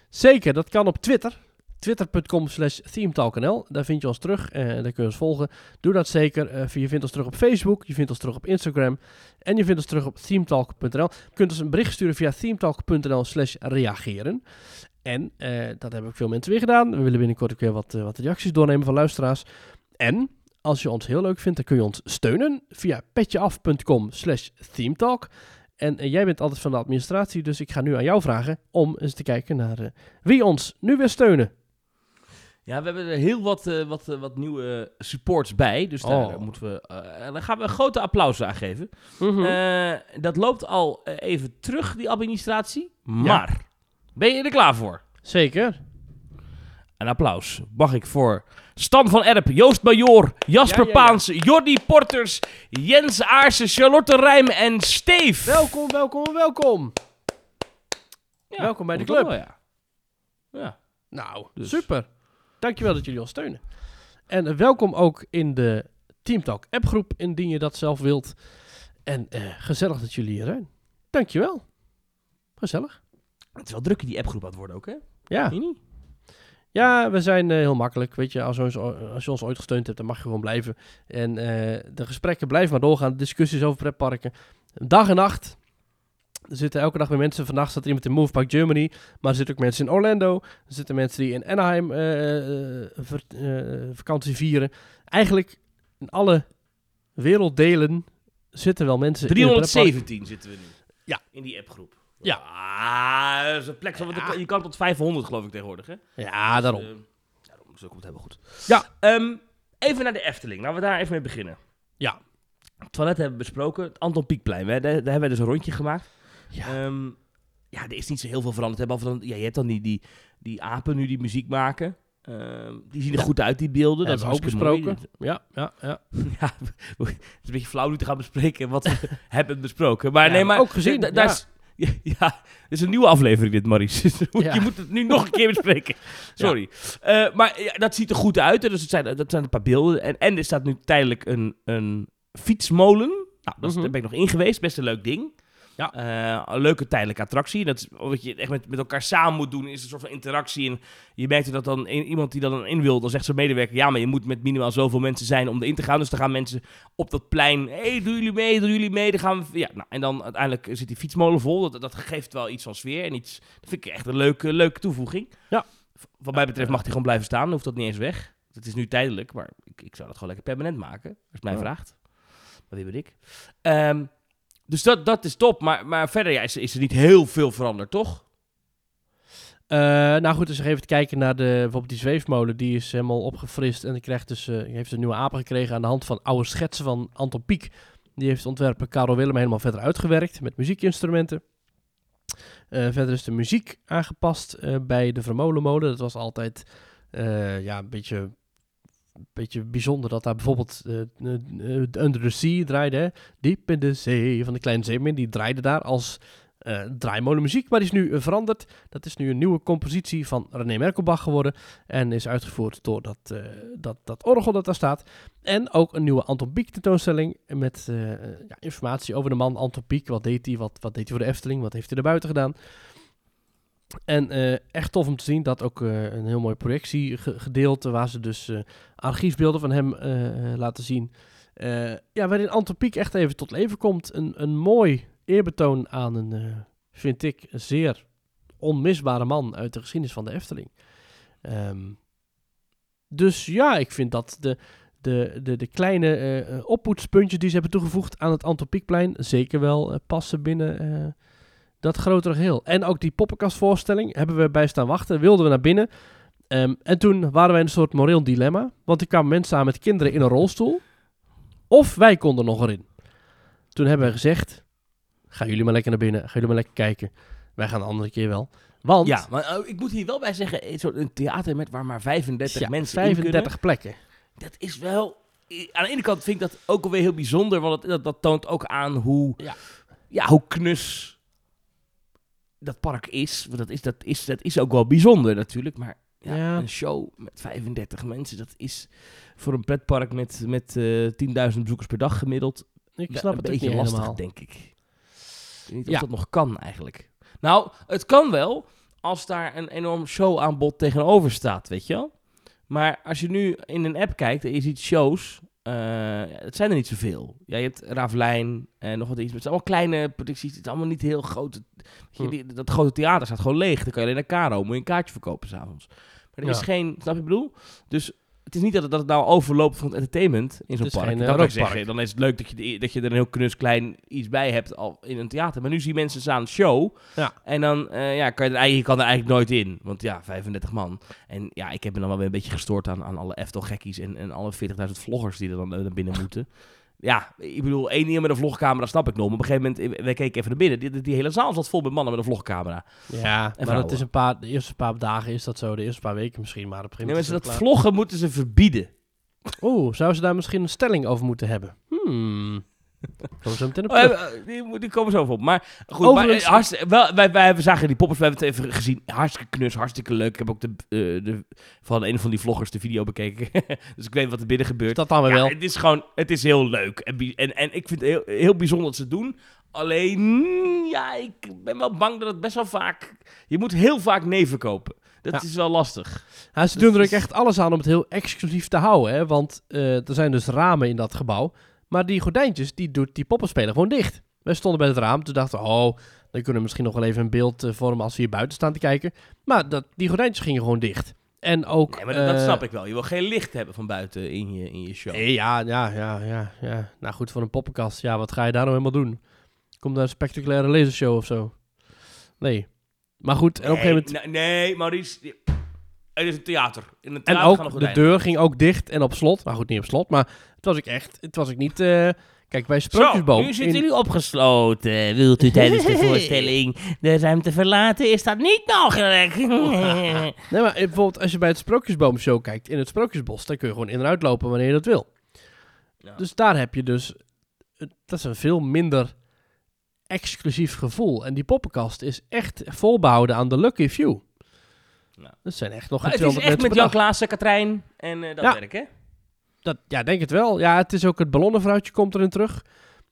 Zeker, dat kan op Twitter. Twitter.com slash themetalknl. Daar vind je ons terug en daar kun je ons volgen. Doe dat zeker. Eh, je vindt ons terug op Facebook, je vindt ons terug op Instagram en je vindt ons terug op themetalk.nl. Je kunt ons een bericht sturen via themetalk.nl slash reageren. En eh, dat hebben ook veel mensen weer gedaan. We willen binnenkort ook weer wat, eh, wat reacties doornemen van luisteraars. En als je ons heel leuk vindt, dan kun je ons steunen via petjeaf.com slash themetalk. En jij bent altijd van de administratie, dus ik ga nu aan jou vragen om eens te kijken naar wie ons nu weer steunen. Ja, we hebben er heel wat, eh, wat, eh, wat nieuwe supports bij. Dus daar Oh. moeten we, eh, daar gaan we een grote applaus aan geven. Mhm. Dat loopt al even terug, die administratie. Maar, ben je er klaar voor? Zeker. Een applaus mag ik voor Stan van Erp, Joost Major, Jasper Ja, ja, ja. Paans, Jordi Porters, Jens Aarsen, Charlotte Rijm en Steef. Welkom, welkom, welkom. Ja, welkom bij de club. wel, ja. Nou, Dus. super. Dankjewel dat jullie ons steunen. En eh, welkom ook in de Teamtalk appgroep, indien je dat zelf wilt. En eh, gezellig dat jullie hier zijn. Dankjewel. Gezellig. Het is wel druk in die appgroep aan het worden ook, hè? Ja, niet? ja we zijn eh, heel makkelijk. Weet je, als, je ons, als je ons ooit gesteund hebt, dan mag je gewoon blijven. En de gesprekken blijven maar doorgaan. De discussies over pretparken. Dag en nacht. Er zitten elke dag weer mensen. Vandaag staat er iemand in Movepark Germany. Maar er zitten ook mensen in Orlando. Er zitten mensen die in Anaheim eh, eh, ver- eh, vakantie vieren. Eigenlijk in alle werelddelen zitten wel mensen in het pretpark. 317 zitten we nu. Ja. In die appgroep. Ja. Ah, dat is een plek. Ja. Je kan tot 500 geloof ik tegenwoordig, hè? Ja, daarom. Dus, eh, daarom. Zo komt het helemaal goed. Ja. Ehm, even naar de Efteling. Laten we daar even mee beginnen. Ja. Het toilet hebben we besproken. Het Anton Pieckplein. Hè? Daar, daar hebben we dus een rondje gemaakt. Ja. Ehm, ja, er is niet zo heel veel veranderd. hè, dan, ja, je hebt dan die, die, die apen nu die muziek maken. Ehm, die zien er Ja. goed uit, die beelden. Dat is we ook besproken. Ja, ja, ja. Ja, het is een beetje flauw nu te gaan bespreken wat we hebben besproken. Maar nee, maar ook gezien, da- daar ja. is, ja, is een nieuwe aflevering dit, Maurice. Ja. Je moet het nu nog een keer bespreken. Sorry. Eh, maar ja, dat ziet er goed uit. Dus het zijn, dat zijn een paar beelden. En, en er staat nu tijdelijk een, een fietsmolen. Nou, dat is, Mhm. daar ben ik nog in geweest. Best een leuk ding. Ja. Eh, een leuke tijdelijke attractie. Dat is wat je echt met, met elkaar samen moet doen. Is een soort van interactie. En je merkt dat dan een- iemand die dan in wil, dan zegt zijn medewerker: Ja, maar je moet met minimaal zoveel mensen zijn om erin te gaan. Dus dan gaan mensen op dat plein: hey, doen jullie mee? Doen jullie mee? Dan gaan we. Ja, nou, en dan uiteindelijk zit die fietsmolen vol. Dat, dat geeft wel iets van sfeer. En iets, dat vind ik echt een leuke, leuke toevoeging. Ja. Wat mij betreft mag hij gewoon blijven staan. Dan hoeft dat niet eens weg. Het is nu tijdelijk, maar ik, ik zou dat gewoon lekker permanent maken. Als het mij Ja. vraagt. Maar wie ben ik? Ehm, dus dat, dat is top. Maar, maar verder ja, is, is er niet heel veel veranderd, toch? Eh, nou goed, dus even te kijken naar de, bijvoorbeeld die zweefmolen. Die is helemaal opgefrist en die krijgt dus, eh, heeft een nieuwe apen gekregen aan de hand van oude schetsen van Anton Pieck. Die heeft ontwerper Karel Willem helemaal verder uitgewerkt met muziekinstrumenten. Eh, verder is de muziek aangepast bij de Vermolenmolen. Dat was altijd ja, een beetje, een beetje bijzonder dat daar bijvoorbeeld eh, Under the Sea draaide. Diep in de zee van de kleine zeemeer. Die draaide daar als eh draaimolenmuziek. Maar die is nu veranderd. Dat is nu een nieuwe compositie van René Merkelbach geworden. En is uitgevoerd door dat, eh, dat, dat orgel dat daar staat. En ook een nieuwe Anton Pieck tentoonstelling. Met ja, informatie over de man Anton Pieck. Wat deed hij? Wat, wat deed hij voor de Efteling? Wat heeft hij er buiten gedaan? En eh, echt tof om te zien dat ook eh, een heel mooi projectiegedeelte. Waar ze dus eh, archiefbeelden van hem laten zien. Ja, waarin Anton Pieck echt even tot leven komt. Een, een mooi eerbetoon aan een, vind ik, zeer onmisbare man uit de geschiedenis van de Efteling. Ehm, dus ja, ik vind dat de, de, de, de kleine eh, oppoetspuntjes die ze hebben toegevoegd aan het Anton Pieckplein zeker wel passen binnen dat grotere geheel. En ook die poppenkastvoorstelling hebben we bij staan wachten, wilden we naar binnen. Ehm, en toen waren wij in een soort moreel dilemma, want er kwamen mensen aan met kinderen in een rolstoel. Of wij konden nog erin. Toen hebben we gezegd, gaan jullie maar lekker naar binnen, gaan jullie maar lekker kijken. Wij gaan de andere keer wel. Want Ja, maar eh, ik moet hier wel bij zeggen: een soort een theater met waar maar 35 ja, mensen in 35 plekken. Dat is wel. eh, Aan de ene kant vind ik dat ook alweer heel bijzonder, want dat, dat toont ook aan hoe, Ja. ja, hoe knus dat park is. Dat is, dat, is, dat is ook wel bijzonder natuurlijk, maar ja, Ja. een show met 35 mensen, dat is voor een pretpark met, met eh 10.000 bezoekers per dag gemiddeld Ik snap een het beetje niet lastig, helemaal. denk ik. Ik weet niet Ja. of dat nog kan eigenlijk. Nou, het kan wel als daar een enorm showaanbod tegenover staat, weet je wel. Maar als je nu in een app kijkt en je ziet shows, eh, het zijn er niet zoveel. Ja, je hebt Ravelijn en nog wat iets. Het zijn allemaal kleine producties, het is allemaal niet heel groot. Hm. die- dat grote theater staat gewoon leeg. Dan kan je alleen naar Caro, moet je een kaartje verkopen s'avonds. Maar er is geen, snap je wat ik bedoel? Dus het is niet dat het, dat het nou overloopt van het entertainment in zo'n park. geen, eh, dat ik rookpark. zeggen. Dan is het leuk dat je, de- dat je er een heel knus klein iets bij hebt al in een theater. Maar nu zie je mensen staan een show. Ja. En dan eh, ja, kan je, er, je kan er eigenlijk nooit in. Want ja, 35 man. En ja, ik heb me dan wel weer een beetje gestoord aan, aan alle Eftel-gekkies en, en alle 40.000 vloggers die er dan eh, naar binnen moeten. Ja, ik bedoel, één iemand met een vlogcamera snap ik nog. Maar op een gegeven moment, eh, wij keken even naar binnen. Die, die hele zaal zat vol met mannen met een vlogcamera. Ja, maar vrouwen. dat is een paar, de eerste paar dagen is dat zo, de eerste paar weken misschien, maar op een Nee, gegeven mensen, moment dat is het vloggen moeten ze verbieden. Oeh, zou ze daar misschien een stelling over moeten hebben? Hmm. Komen zo meteen op Oh, terug. eh, die, die komen zo op. Maar goed, Overigens- maar, eh, hartst- wel, wij, wij we zagen die poppers, we hebben het even gezien. Hartstikke knus, hartstikke leuk. Ik heb ook de, eh, de, van een van die vloggers de video bekeken. dus ik weet wat er binnen gebeurt. Dat dan Ja, wel. het is gewoon, het is heel leuk. En, en, en ik vind het heel, heel bijzonder dat ze het doen. Alleen, ja, ik ben wel bang dat het best wel vaak... Je moet heel vaak nee verkopen. Dat Ja. is wel lastig. Ja, ze doen er ook echt alles aan om het heel exclusief te houden. Hè? Want er zijn dus ramen in dat gebouw. Maar die gordijntjes, die doet die poppenspeler gewoon dicht. Wij stonden bij het raam, toen dachten we, oh, dan kunnen we misschien nog wel even een beeld eh, vormen als we hier buiten staan te kijken. Maar dat, die gordijntjes gingen gewoon dicht. En ook... Nee, maar dat, dat eh, snap ik wel. Je wil geen licht hebben van buiten in je, in je show. Nee, ja, ja, ja, ja, ja. Nou goed, voor een poppenkast. Ja, wat ga je daar nou helemaal doen? Komt daar een spectaculaire lasershow of zo? Nee. Maar goed, en op een gegeven moment... Nee, nee, Maurice. Het is een theater. In een En theater gaan ook de deur ging ook dicht en op slot. Maar goed, niet op slot. Maar het was ik echt... Het was ik niet... eh, kijk, bij Sprookjesboom... Zo, nu zitten in- jullie opgesloten. Wilt u tijdens de voorstelling de ruimte verlaten? Is dat niet mogelijk? Nee, maar bijvoorbeeld als je bij het Sprookjesboomshow kijkt in het Sprookjesbos, dan kun je gewoon in en uitlopen wanneer je dat wil. Ja. Dus daar heb je dus, dat is een veel minder exclusief gevoel. En die poppenkast is echt volbehouden aan de lucky few. Ja. Dat zijn echt nog Maar het is 200 echt met Jan. Klaassen, Katrijn en eh, dat Ja. werk, hè? Dat, ja, denk het wel. Ja, het is ook het ballonnenvrouwtje komt erin terug.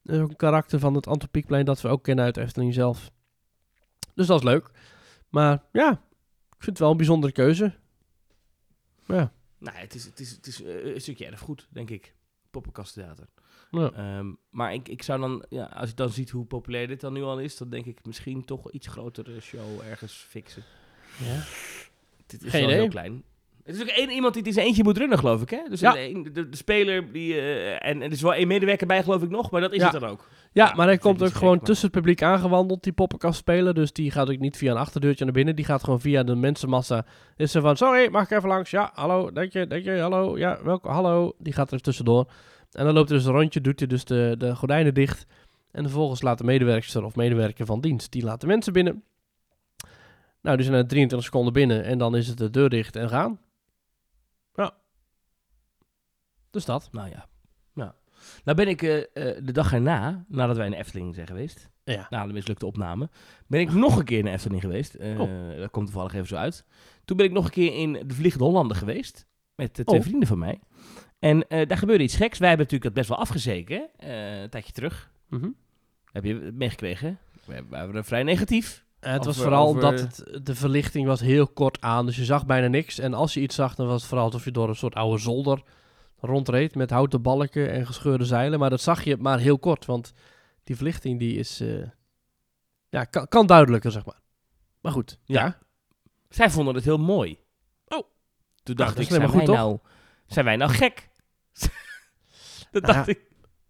Dat is ook een karakter van het Antropiekplein dat we ook kennen uit Efteling zelf. Dus dat is leuk. Maar ja, ik vind het wel een bijzondere keuze. Ja. Nou, het is, het is, het is eh, een stukje erfgoed, denk ik. Poppenkasttheater. ja. Ehm, maar ik, ik zou dan, ja, als je dan ziet hoe populair dit dan nu al is, dan denk ik misschien toch iets grotere show ergens fixen. ja. Dit is Geen wel idee. heel klein. Het is ook één iemand die het in zijn eentje moet runnen, geloof ik, hè? Dus Ja. de, de, de speler, die, eh, en, en er is wel één medewerker bij, geloof ik nog, maar dat is Ja. het dan ook. Ja, Ja, maar hij komt ook gewoon maar- tussen het publiek aangewandeld, die poppenkast spelen. Dus die gaat ook niet via een achterdeurtje naar binnen. Die gaat gewoon via de mensenmassa. Is ze van, sorry, mag ik even langs? Ja, hallo, denk je, denk je, hallo, ja, welkom, hallo. Die gaat er tussendoor. En dan loopt hij dus een rondje, doet hij dus de, de gordijnen dicht. En vervolgens laat de medewerkster of medewerker van dienst, die laat de mensen binnen. Nou, die zijn na 23 seconden binnen en dan is het de deur dicht en gaan. Ja. Dus dat. Nou ja. ja. Nou ben ik eh, eh, de dag erna, nadat wij in de Efteling zijn geweest, Ja. na de mislukte opname, ben ik nog een keer in de Efteling geweest. Eh, Oh. Dat komt toevallig even zo uit. Toen ben ik nog een keer in de Vliegende Hollander geweest, met eh, twee Oh. vrienden van mij. En daar gebeurde iets geks. Wij hebben natuurlijk dat best wel afgezeken, een tijdje terug. Mhm. Heb je het meegekregen? We waren vrij negatief. Eh, het was vooral over- dat het, de verlichting was heel kort aan, dus je zag bijna niks. En als je iets zag, dan was het vooral alsof je door een soort oude zolder rondreed met houten balken en gescheurde zeilen. Maar dat zag je maar heel kort, want die verlichting die is, eh, ja, kan, kan duidelijker, zeg maar. Maar goed, ja. Ja. Zij vonden het heel mooi. Oh. Toen dacht ik, zijn maar wij, nou, zijn wij nou gek? dat Nou dacht ik.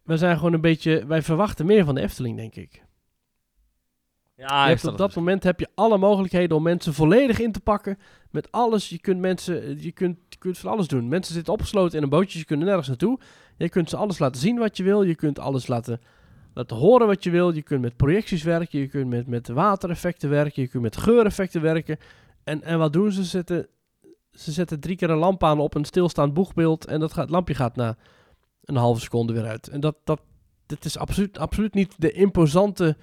We zijn gewoon een beetje, wij verwachten meer van de Efteling, denk ik. Ja, je hebt op dat moment heb je alle mogelijkheden om mensen volledig in te pakken. Met alles. Je kunt mensen, je kunt, je kunt van alles doen. Mensen zitten opgesloten in een bootje. Ze kunnen nergens naartoe. Je kunt ze alles laten zien wat je wil. Je kunt alles laten, laten horen wat je wil. Je kunt met projecties werken. Je kunt met, met watereffecten werken. Je kunt met geureffecten werken. En, en wat doen ze? Ze zetten, ze zetten drie keer een lamp aan op een stilstaand boegbeeld. En dat gaat, het lampje gaat na een halve seconde weer uit. En dat, dat, dit is absoluut, absoluut niet de imposante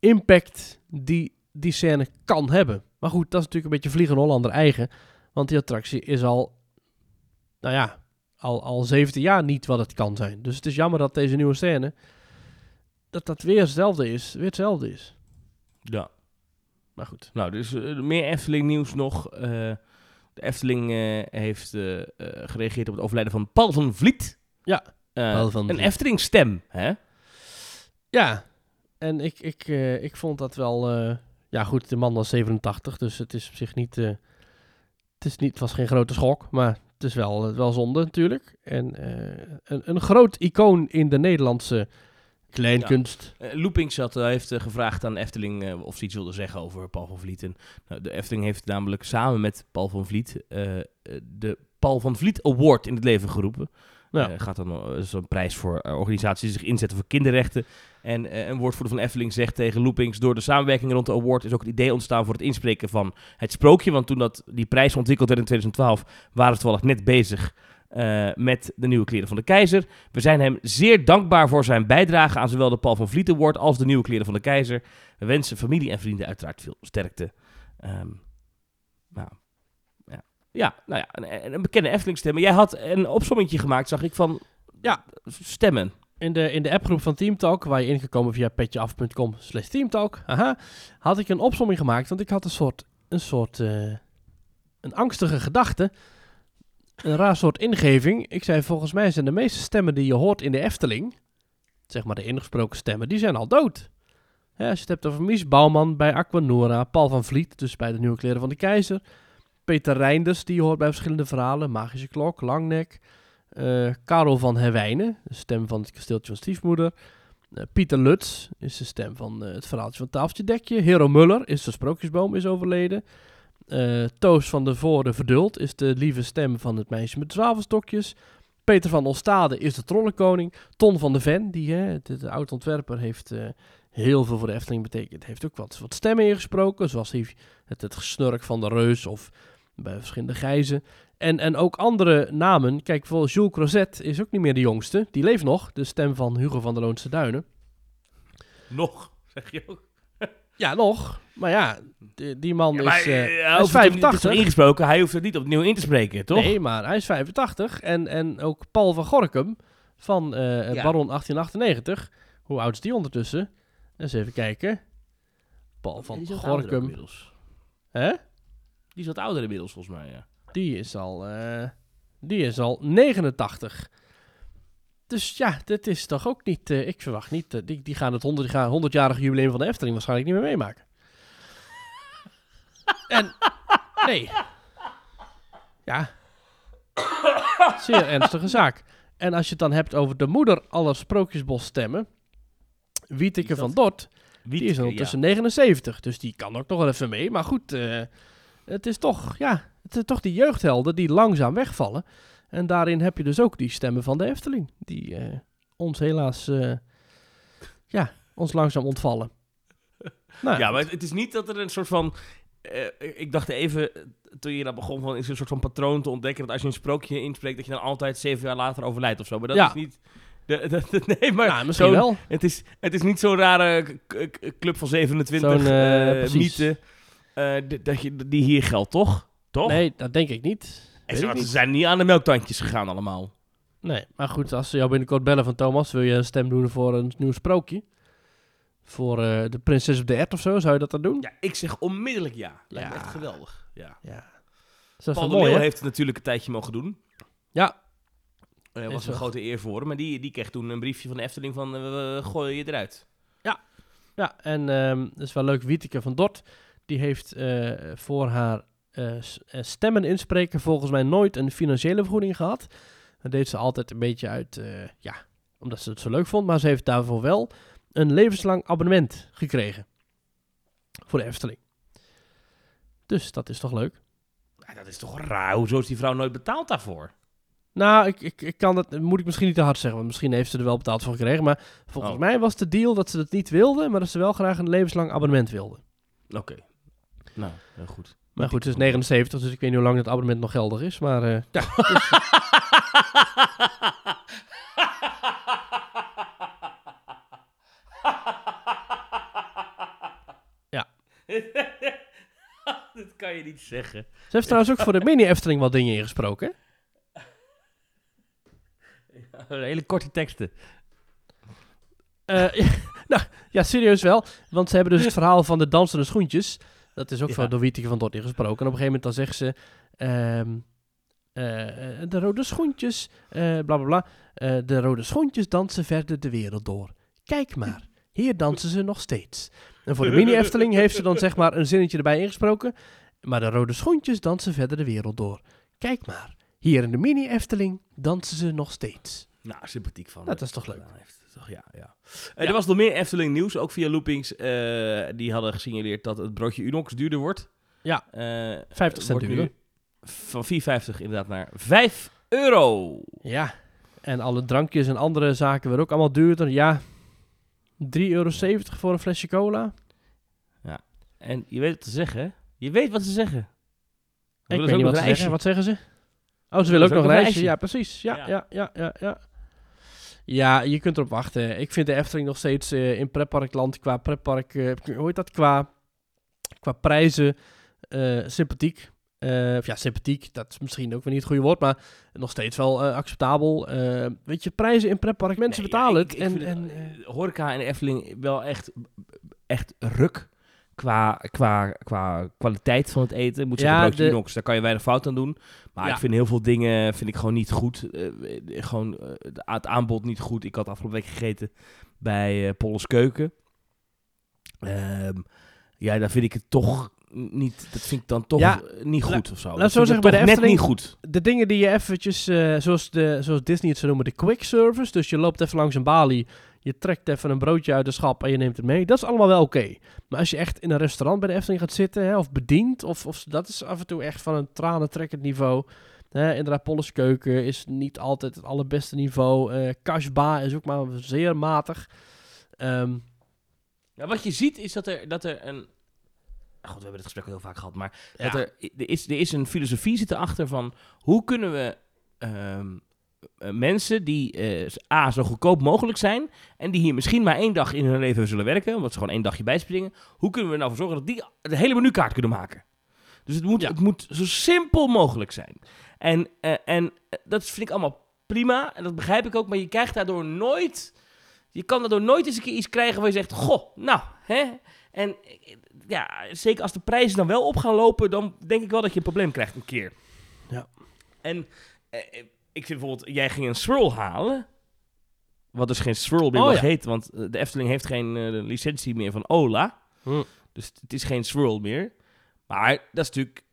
impact die die scène kan hebben. Maar goed, dat is natuurlijk een beetje Vliegen Hollander eigen. Want die attractie is al, nou ja, al, al 17 jaar niet wat het kan zijn. Dus het is jammer dat deze nieuwe scène, dat dat weer hetzelfde is. Weer hetzelfde is. Ja. Maar goed. Nou, dus eh, meer Efteling nieuws nog. Eh, de Efteling eh, heeft gereageerd op het overlijden van Paul van Vliet. Ja, Paul van een. Efteling stem, hè? Ja, en ik, ik, eh, ik vond dat wel... eh, ja goed, de man was 87, dus het is op zich niet... eh, het, is niet het was geen grote schok, maar het is wel, wel zonde natuurlijk. En een, een groot icoon in de Nederlandse kleinkunst. Loopings had, eh, heeft gevraagd aan Efteling of ze iets wilde zeggen over Paul van Vliet. En, nou, de Efteling heeft namelijk samen met Paul van Vliet de Paul van Vliet Award in het leven geroepen. Ja. Gaat dan uh, zo'n prijs voor organisaties die zich inzetten voor kinderrechten. En eh, een woordvoerder van Efteling zegt tegen Loopings... door de samenwerking rond de award is ook het idee ontstaan voor het inspreken van het sprookje. Want toen dat, die prijs ontwikkeld werd in 2012... waren ze toevallig net bezig eh, met de nieuwe kleren van de keizer. We zijn hem zeer dankbaar voor zijn bijdrage aan zowel de Paul van Vliet Award... als de nieuwe kleren van de keizer. We wensen familie en vrienden uiteraard veel sterkte. Ehm, nou, ja. ja, nou ja, een, een bekende Efteling stemmen. Jij had een opsommetje gemaakt, zag ik, van Ja. stemmen. In de, in de appgroep van Teamtalk, waar je ingekomen via petjeaf.com slash teamtalk, haha, had ik een opsomming gemaakt. Want ik had een soort, een soort, eh, een angstige gedachte. Een raar soort ingeving. Ik zei, volgens mij zijn de meeste stemmen die je hoort in de Efteling, zeg maar de ingesproken stemmen, die zijn al dood. Ja, als je het hebt over Mies Bouwman bij Aquanura, Paul van Vliet, dus bij de Nieuwe Kleren van de Keizer, Peter Reinders, die je hoort bij verschillende verhalen, Magische Klok, Langnek, eh Karel van Herwijnen, de stem van het kasteeltje van stiefmoeder. Eh, Pieter Lutz is de stem van eh, het verhaaltje van Tafeltje Dekje. Hero Muller is de sprookjesboom, is overleden. Toos van de Voorde Verduld is de lieve stem van het meisje met zwavelstokjes. Peter van Ostade is de trollenkoning. Ton van de Ven, die, hè, de, de oud-ontwerper, heeft heel veel voor de Efteling betekend. Heeft ook wat, wat stemmen ingesproken, zoals die, het, het gesnurk van de reus of bij verschillende gijzen. En, en ook andere namen. Kijk, bijvoorbeeld Jules Crozet is ook niet meer de jongste. Die leeft nog, de stem van Hugo van der Loonse Duinen. Nog, zeg je ook. Ja, nog. Maar ja, die, die man Ja, maar, is, eh, eh, hij is niet- het is 85. al ingesproken, hij hoeft het niet opnieuw in te spreken, toch? Nee, maar hij is 85. En, en ook Paul van Gorkum van eh, Ja. Baron 1898. Hoe oud is die ondertussen? Eens even kijken. Paul van Gorkum. Hè? Die is wat ouder inmiddels, volgens mij, ja. Die is al, eh, die is al 89. Dus ja, dit is toch ook niet... eh, ik verwacht niet... eh, die, die gaan het 100, gaan 100-jarige jubileum van de Efteling waarschijnlijk niet meer meemaken. en... Nee. Ja. Zeer ernstige zaak. En als je het dan hebt over de moeder aller sprookjesbos stemmen... Wieteke van Dort... Die is ondertussen 79, dus die kan ook nog wel even mee. Maar goed, het is toch, ja, het zijn toch die jeugdhelden die langzaam wegvallen. En daarin heb je dus ook die stemmen van de Efteling, die eh, ons helaas, eh, ja, ons langzaam ontvallen. Nou, Ja, maar het, het is niet dat er een soort van... eh, ik dacht even, toen je dat begon, van, is er een soort van patroon te ontdekken... dat als je een sprookje inspreekt, dat je dan altijd zeven jaar later overlijdt of zo. Maar dat Ja. is niet... De, de- de- nee, maar nou, misschien wel. Het is, het is niet zo'n rare club van 27 Zo'n, eh, eh, precies. mythe eh, dat je, die hier geldt, toch? Toch? Nee, dat denk ik niet. En ze, ik ze niet. zijn niet aan de melktandjes gegaan allemaal. Nee, maar goed, als ze jou binnenkort bellen van Thomas, wil je een stem doen voor een nieuw sprookje? Voor eh, de prinses op de ert of zo, zou je dat dan doen? Ja, ik zeg onmiddellijk ja. Lijkt me Ja. echt geweldig. Ja. Ja. Dat is Paul mooi, heeft het natuurlijk een tijdje mogen doen. Ja, Dat Is was een grote eer voor hem. Maar die, die kreeg toen een briefje van de Efteling van... eh, we gooien je eruit. Ja, en ehm dat is wel leuk. Wieteke van Dort, die heeft eh, voor haar eh, stemmen inspreken volgens mij nooit een financiële vergoeding gehad. Dat deed ze altijd een beetje uit, ja, omdat ze het zo leuk vond. Maar ze heeft daarvoor wel een levenslang abonnement gekregen. Voor de Efteling. Dus dat is toch leuk? Ja, dat is toch raar. Hoezo is die vrouw nooit betaald daarvoor? Nou, ik, ik, ik kan dat, moet ik misschien niet te hard zeggen, want misschien heeft ze er wel betaald voor gekregen. Maar volgens Oh. mij was de deal dat ze dat niet wilde, maar dat ze wel graag een levenslang abonnement wilde. Oké. Nou, heel goed. Maar goed, het is 79, dus ik weet niet hoe lang dat abonnement nog geldig is. Maar eh, ja, Ja. dat kan je niet zeggen. ze heeft trouwens ook voor de mini-Efteling wat dingen ingesproken. Hele korte teksten. Ja, nou, ja, serieus wel. Want ze hebben dus het verhaal van de dansende schoentjes. Dat is ook Ja. van door Wieteke van Dort ingesproken. En op een gegeven moment dan zegt ze... ehm, eh, eh, de rode schoentjes, eh bla bla bla. De rode schoentjes dansen verder de wereld door. Kijk maar, hier dansen ze nog steeds. En voor de mini-Efteling heeft ze dan zeg maar een zinnetje erbij ingesproken. Maar de rode schoentjes dansen verder de wereld door. Kijk maar, Hier in de mini-Efteling dansen ze nog steeds. Nou, sympathiek van. Dat is toch leuk. Ja, ja. Eh, Er was nog meer Efteling nieuws, ook via Loopings. eh, die hadden gesignaleerd dat het broodje Unox duurder wordt. Ja, Eh, 50 cent wordt nu duurder. Van 4,50 inderdaad naar 5 euro. Ja, en alle drankjes en andere zaken werden ook allemaal duurder. Ja, 3,70 euro voor een flesje cola. En je weet wat ze zeggen, hè? Je weet wat ze zeggen. Ik weet niet wat ze zeggen. Wat zeggen ze? Oh, ze willen ook nog een. Ja, precies. Ja, Ja. ja, ja, ja, ja. Je kunt erop wachten. Ik vind de Efteling nog steeds eh, in pretparkland qua pretpark, eh, hoe heet dat, qua, qua prijzen eh, sympathiek. Of ja, sympathiek, dat is misschien ook weer niet het goede woord, maar nog steeds wel acceptabel. Weet je, prijzen in pretpark, mensen Nee, betalen ja, het. ik- en, en, horeca en Efteling wel echt, echt ruk qua, qua, qua kwaliteit van het eten. Moet Ja, zeggen, broodje de- Unox, daar kan je weinig fout aan doen. Maar Ja. ik vind heel veel dingen vind ik gewoon niet goed. Eh, gewoon eh, het aanbod niet goed. Ik had afgelopen week gegeten bij Polles Keuken. Ehm, ja, daar vind ik het toch niet. Dat vind ik dan toch Ja, niet goed of zo. laat Dat zo zeggen, bij de net niet goed. de dingen die je eventjes, zoals, de, zoals Disney het zou noemen, de quick service. Dus je loopt even langs een balie, je trekt even een broodje uit de schap en je neemt het mee. Dat is allemaal wel oké. Maar als je echt in een restaurant bij de Efteling gaat zitten, hè, of bedient, of, of dat is af en toe echt van een tranentrekkend niveau. Hè, inderdaad, Polles Keuken is niet altijd het allerbeste niveau. Eh Kashba is ook maar zeer matig. Ehm, Ja, wat je ziet is dat er, dat er een. God, we hebben het gesprek al heel vaak gehad, maar dat er, er, is, er is een filosofie zitten achter van hoe kunnen we ehm, eh, mensen die eh, A, zo goedkoop mogelijk zijn en die hier misschien maar één dag in hun leven zullen werken, omdat ze gewoon één dagje bijspringen, hoe kunnen we er nou voor zorgen dat die de hele menukaart kunnen maken? Dus het moet, Ja. het moet zo simpel mogelijk zijn. En, eh, en eh, dat vind ik allemaal prima en dat begrijp ik ook, maar je krijgt daardoor nooit je kan daardoor nooit eens een keer iets krijgen waar je zegt, goh, nou, hè. En eh, ja, zeker als de prijzen dan wel op gaan lopen, dan denk ik wel dat je een probleem krijgt een keer. Ja. En eh, eh, ik vind bijvoorbeeld, jij ging een swirl halen. Wat dus geen swirl meer Oh, mag ja. heet, want eh, de Efteling heeft geen eh, licentie meer van Ola. Hm. Dus het is geen swirl meer. Maar dat is natuurlijk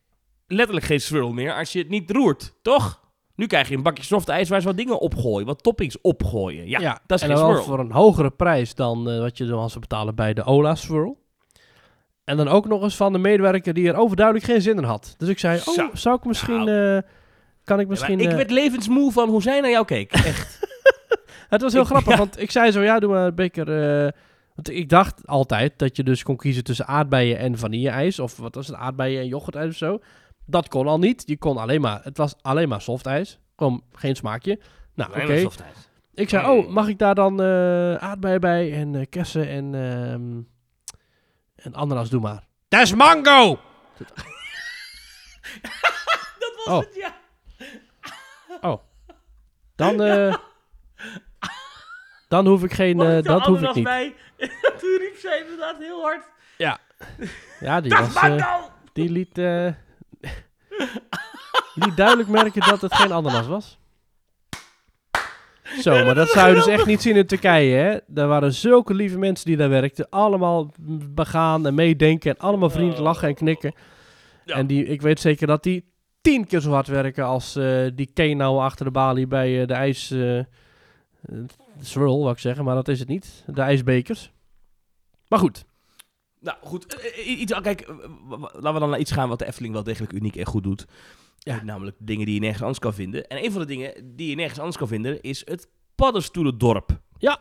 letterlijk geen swirl meer als je het niet roert, toch? Nu krijg je een bakje soft ijs waar ze wat dingen opgooien, wat toppings opgooien. Ja, dat is en geen swirl. voor een hogere prijs dan eh, wat je dan zou betalen bij de Ola Swirl. En dan ook nog eens van de medewerker die er overduidelijk geen zin in had. Dus ik zei, oh, Zo. zou ik misschien... Nou. Kan ik misschien... ik eh, werd levensmoe van hoe zij naar jou keek. Echt. Het was heel ik- grappig, ja. want ik zei zo, ja, doe maar een beker... eh, want ik dacht altijd dat je dus kon kiezen tussen aardbeien en vanille-ijs. Of wat was het, aardbeien en yoghurtijs of zo. Dat kon al niet. Je kon alleen maar... Het was alleen maar softijs. Gewoon geen smaakje. Nou, oké. Ik zei, oh, mag ik daar dan eh aardbeien bij en eh, kersen en, ehm en ananas, doe maar. Dat is mango! Dat was Oh. het, ja. Dan, eh, dan hoef ik geen, eh, ik dat hoef ik niet. bij? Toen riep zij inderdaad heel hard. Ja, die, Dat was, eh, die liet, liet duidelijk merken dat het geen ananas was. Zo, maar dat zou je dus echt niet zien in Turkije, hè. Er waren zulke lieve mensen die daar werkten. Allemaal begaan en meedenken en allemaal vriendelijk lachen en knikken. Ja. En die, ik weet zeker dat die tien keer zo hard werken als eh, die Kenau achter de balie bij eh, de ijs... eh swirl, wou ik zeggen, maar dat is het niet. De ijsbekers. Maar goed. Nou, goed. Iets, kijk, w- w- laten we dan naar iets gaan wat de Efteling wel degelijk uniek en goed doet. Ja. Namelijk dingen die je nergens anders kan vinden. En een van de dingen die je nergens anders kan vinden is het paddenstoelendorp. Ja.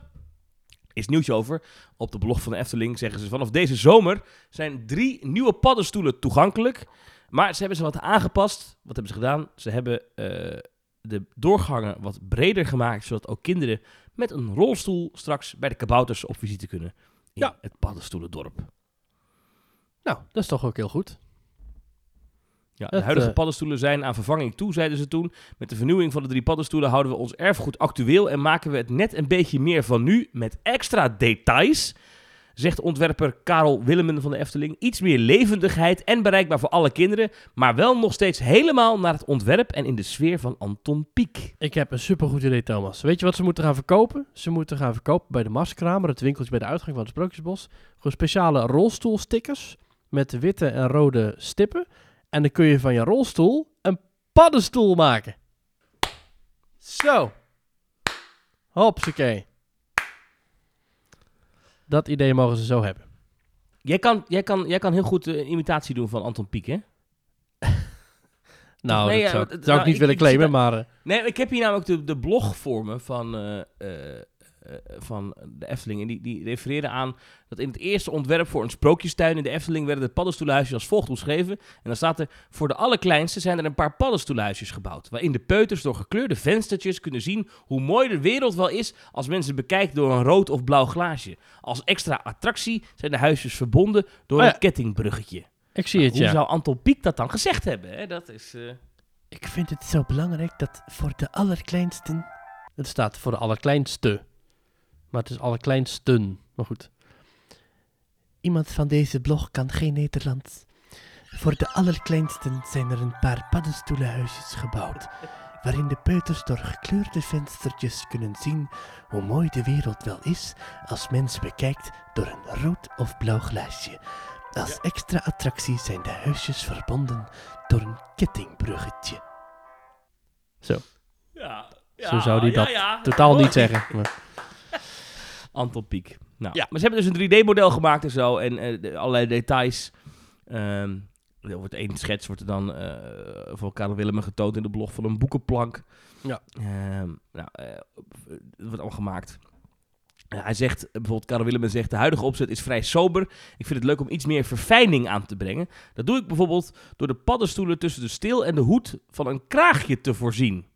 Is nieuwtje over. Op de blog van de Efteling zeggen ze vanaf deze zomer zijn drie nieuwe paddenstoelen toegankelijk. Maar ze hebben ze wat aangepast. Wat hebben ze gedaan? Ze hebben eh, de doorgangen wat breder gemaakt, zodat ook kinderen met een rolstoel straks bij de kabouters op visite kunnen. In Ja. het paddenstoelendorp. Nou, dat is toch ook heel goed. Ja, de huidige eh, paddenstoelen zijn aan vervanging toe, zeiden ze toen. Met de vernieuwing van de drie paddenstoelen houden we ons erfgoed actueel en maken we het net een beetje meer van nu met extra details. Zegt ontwerper Karel Willemen van de Efteling. Iets meer levendigheid en bereikbaar voor alle kinderen, maar wel nog steeds helemaal naar het ontwerp en in de sfeer van Anton Pieck. Ik heb een supergoed idee, Thomas. Weet je wat ze moeten gaan verkopen? Ze moeten gaan verkopen bij de Maskramer, het winkeltje bij de uitgang van het Sprookjesbos. Gewoon speciale rolstoelstickers met witte en rode stippen. En dan kun je van je rolstoel een paddenstoel maken. Zo. Hopsakee. Dat idee mogen ze zo hebben. Jij kan, jij kan, jij kan heel goed een imitatie doen van Anton Pieck, hè? Nou, Nee, dat zou, het- zou nou, ik niet ik- willen claimen, maar... eh, Nee, ik heb hier namelijk de, de blog voor me van, eh, eh, eh, van de Efteling. En die, die refereerde aan dat in het eerste ontwerp voor een sprookjestuin in de Efteling werden de paddenstoelhuisjes als volgt omschreven. En dan staat er, voor de allerkleinste zijn er een paar paddenstoelhuisjes gebouwd. Waarin de peuters door gekleurde venstertjes kunnen zien hoe mooi de wereld wel is als men ze bekijkt door een rood of blauw glaasje. Als extra attractie zijn de huisjes verbonden door Oh ja. een kettingbruggetje. ik zie het, Hoe ja. zou Anton Pieck dat dan gezegd hebben? Hè? Dat is... eh, Ik vind het zo belangrijk dat voor de allerkleinsten... Het staat voor de allerkleinste. Maar het is allerkleinsten. Maar goed. Iemand van deze blog kan geen Nederlands. Voor de allerkleinsten zijn er een paar paddenstoelenhuisjes gebouwd. Waarin de peuters door gekleurde venstertjes kunnen zien hoe mooi de wereld wel is als men ze bekijkt door een rood of blauw glaasje. Als extra attractie zijn de huisjes verbonden door een kettingbruggetje. Ja, Zo zou die dat ja. Totaal niet zeggen. Maar- Anton Pieck. Nou, Ja. Maar ze hebben dus een 3D-model gemaakt en zo. En eh, de- allerlei details. Ehm er wordt één schets wordt er dan eh voor Karel Willem getoond in de blog van een boekenplank. Ja. Ehm, nou, het wordt allemaal gemaakt. Hij zegt, bijvoorbeeld Karel Willem zegt, de huidige opzet is vrij sober. Ik vind het leuk om iets meer verfijning aan te brengen. Dat doe ik bijvoorbeeld door de paddenstoelen tussen de steel en de hoed van een kraagje te voorzien.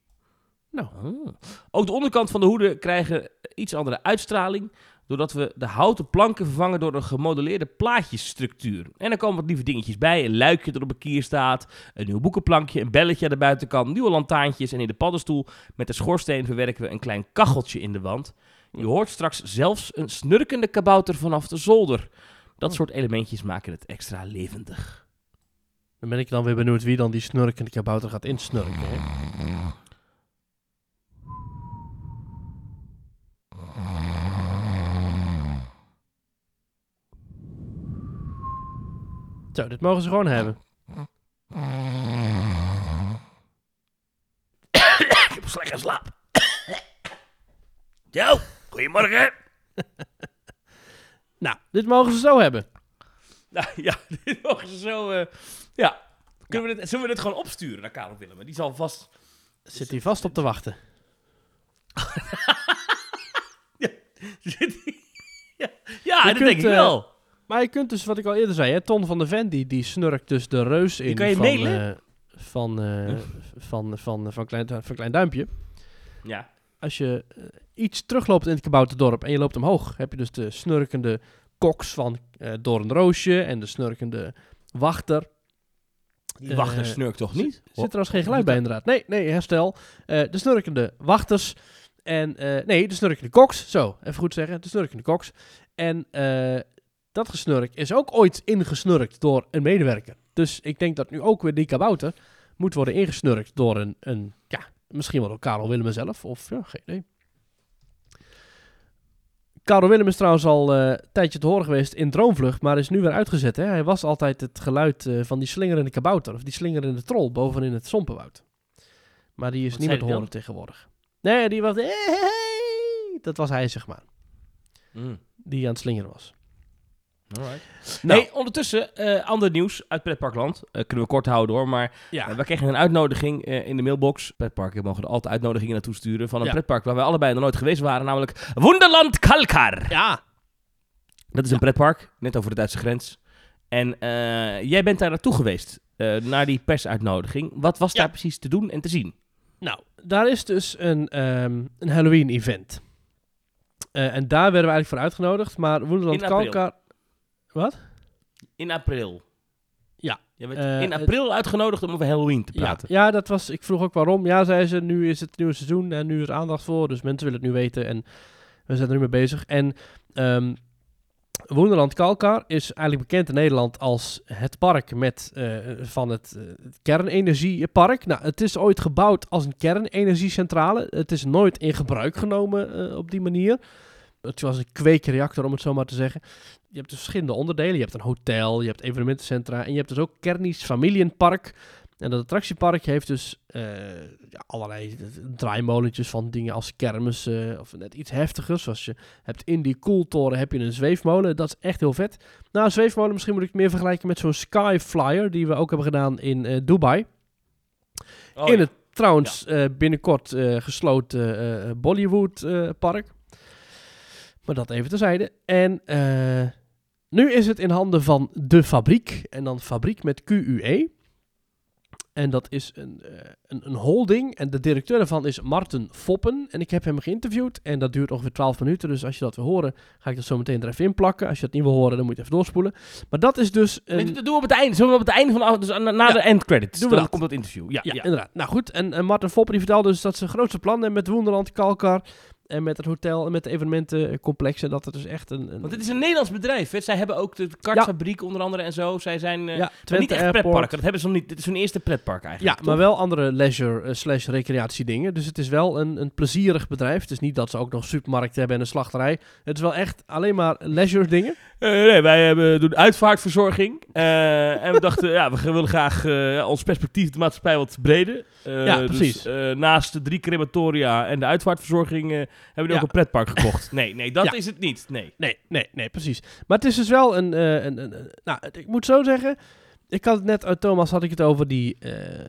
Nou. Oh. Ook de onderkant van de hoeden krijgen iets andere uitstraling. Doordat we de houten planken vervangen door een gemodelleerde plaatjesstructuur. En er komen wat lieve dingetjes bij. Een luikje dat op een kier staat. Een nieuw boekenplankje. Een belletje aan de buitenkant. Nieuwe lantaarntjes. En in de paddenstoel met de schoorsteen verwerken we een klein kacheltje in de wand. Je hoort straks zelfs een snurkende kabouter vanaf de zolder. Dat Oh. soort elementjes maken het extra levendig. Dan ben ik dan weer benieuwd wie dan die snurkende kabouter gaat insnurken. Hè? Zo, dit mogen ze gewoon hebben. Ik heb slecht geslapen. Yo, goedemorgen. Nou, dit mogen ze zo hebben. Nou ja, dit mogen ze zo. eh, ja. Kunnen We dit, zullen we dit gewoon opsturen naar Karel Willem? Die zal vast. Zit hij vast op te wachten. Ja, ja dat kunt, denk ik eh, wel. Maar je kunt dus, wat ik al eerder zei, hè, Ton van der Ven, die, die snurkt dus de reus in kan je van, eh, van, eh, van, van, van, klein, van Klein Duimpje. Ja. Als je eh, iets terugloopt in het kabouterdorp en je loopt omhoog, heb je dus de snurkende koks van eh Doorn Roosje en de snurkende wachter. Die wachter snurkt toch niet? Zit trouwens geen geluid bij inderdaad. Nee, nee, herstel. De snurkende wachters. En, nee, de snurkende koks. Zo, even goed zeggen. De snurkende koks. En eh, dat gesnurk is ook ooit ingesnurkt door een medewerker. Dus ik denk dat nu ook weer die kabouter moet worden ingesnurkt door een, een ja, misschien wel door Karel Willem zelf. Of, ja, geen idee. Karel Willem is trouwens al eh, een tijdje te horen geweest in Droomvlucht, maar is nu weer uitgezet. Hè? Hij was altijd het geluid eh, van die slingerende kabouter, of die slingerende troll bovenin het Sompenwoud. Maar die is Wat niet meer te horen tegenwoordig. Nee, die was... hey, dat was hij, zeg maar. Mm. Die aan het slingeren was. Alright. Nou. Nee, ondertussen, eh, ander nieuws uit Pretparkland. Eh, kunnen we kort houden hoor, maar Ja, eh, wij kregen een uitnodiging in de mailbox. Pretparken mogen er altijd uitnodigingen naartoe sturen van een Ja. pretpark waar wij allebei nog nooit geweest waren, namelijk Wonderland Kalkar. ja. Dat is een pretpark, net over de Duitse grens. En jij bent daar naartoe geweest, naar die persuitnodiging. Wat was daar precies te doen en te zien? Nou, daar is dus een, ehm, een Halloween-event. En daar werden we eigenlijk voor uitgenodigd, maar Wonderland. Kalkar... Wat? In april. Ja. Je bent Eh, in het- april uitgenodigd om over Halloween te praten. ja, dat was. Ik vroeg ook waarom. Ja, zei ze. Nu is het nieuwe seizoen en nu is er aandacht voor. Dus mensen willen het nu weten. En we zijn er nu mee bezig. En ehm Wonderland Kalkar is eigenlijk bekend in Nederland als het park met, eh, van het, eh, het kernenergiepark. Nou, het is ooit gebouwd als een kernenergiecentrale. Het is nooit in gebruik genomen op die manier. Het was een kweekreactor, om het zo maar te zeggen. Je hebt dus verschillende onderdelen. Je hebt een hotel, je hebt evenementencentra en je hebt dus ook Kernies Familienpark. En dat attractiepark heeft dus eh, ja, allerlei draaimolentjes van dingen als kermis of net iets heftigers. Zoals je hebt in die koeltoren heb je een zweefmolen. Dat is echt heel vet. Nou, een zweefmolen misschien moet ik het meer vergelijken met zo'n Skyflyer die we ook hebben gedaan in eh, Dubai. Oh, in ja. het trouwens eh, binnenkort gesloten Bollywood park. Maar dat even terzijde. En eh, nu is het in handen van de fabriek. En dan fabriek met QUE. En dat is een, eh, een, een holding. En de directeur daarvan is Marten Foppen. En ik heb hem geïnterviewd. En dat duurt ongeveer 12 minuten. Dus als je dat wil horen, ga ik dat zo meteen er even in plakken. Als je dat niet wil horen, dan moet je even doorspoelen. Maar dat is dus een... dat doen we op het einde. Zullen we op het einde van de dus na, na Ja. de end credits. Doen we dan dat. komt dat interview. Ja, Ja, ja. inderdaad. Nou goed, en, en Martin Foppen die vertelde dus dat ze grootste plan hebben met Wonderland Kalkar. En met het hotel en met de evenementencomplex. En dat het dus echt een... een Want dit is een Nederlands bedrijf. Hè? Zij hebben ook de kartfabriek onder andere en zo. Zij zijn eh, ja, Twente niet echt Airport. pretparken. Dat hebben ze nog niet. Dit is hun eerste pretpark Ja, eigenlijk. maar wel andere leisure eh, slash recreatie dingen. Dus het is wel een, een plezierig bedrijf. Het is niet dat ze ook nog supermarkt hebben en een slachterij. Het is wel echt alleen maar leisure dingen. Eh, nee, wij hebben, doen uitvaartverzorging. En we dachten, ja, we willen graag ons perspectief de maatschappij wat. Eh, Ja, dus, precies. naast de drie crematoria en de uitvaartverzorging hebben Ja. ook een pretpark gekocht. Nee, nee, dat is het niet. Nee. Nee, nee, nee, precies. Maar het is dus wel een... eh, een, een, een- nou, het- ik moet zo zeggen... Ik had het net uit Thomas had ik het over die... eh,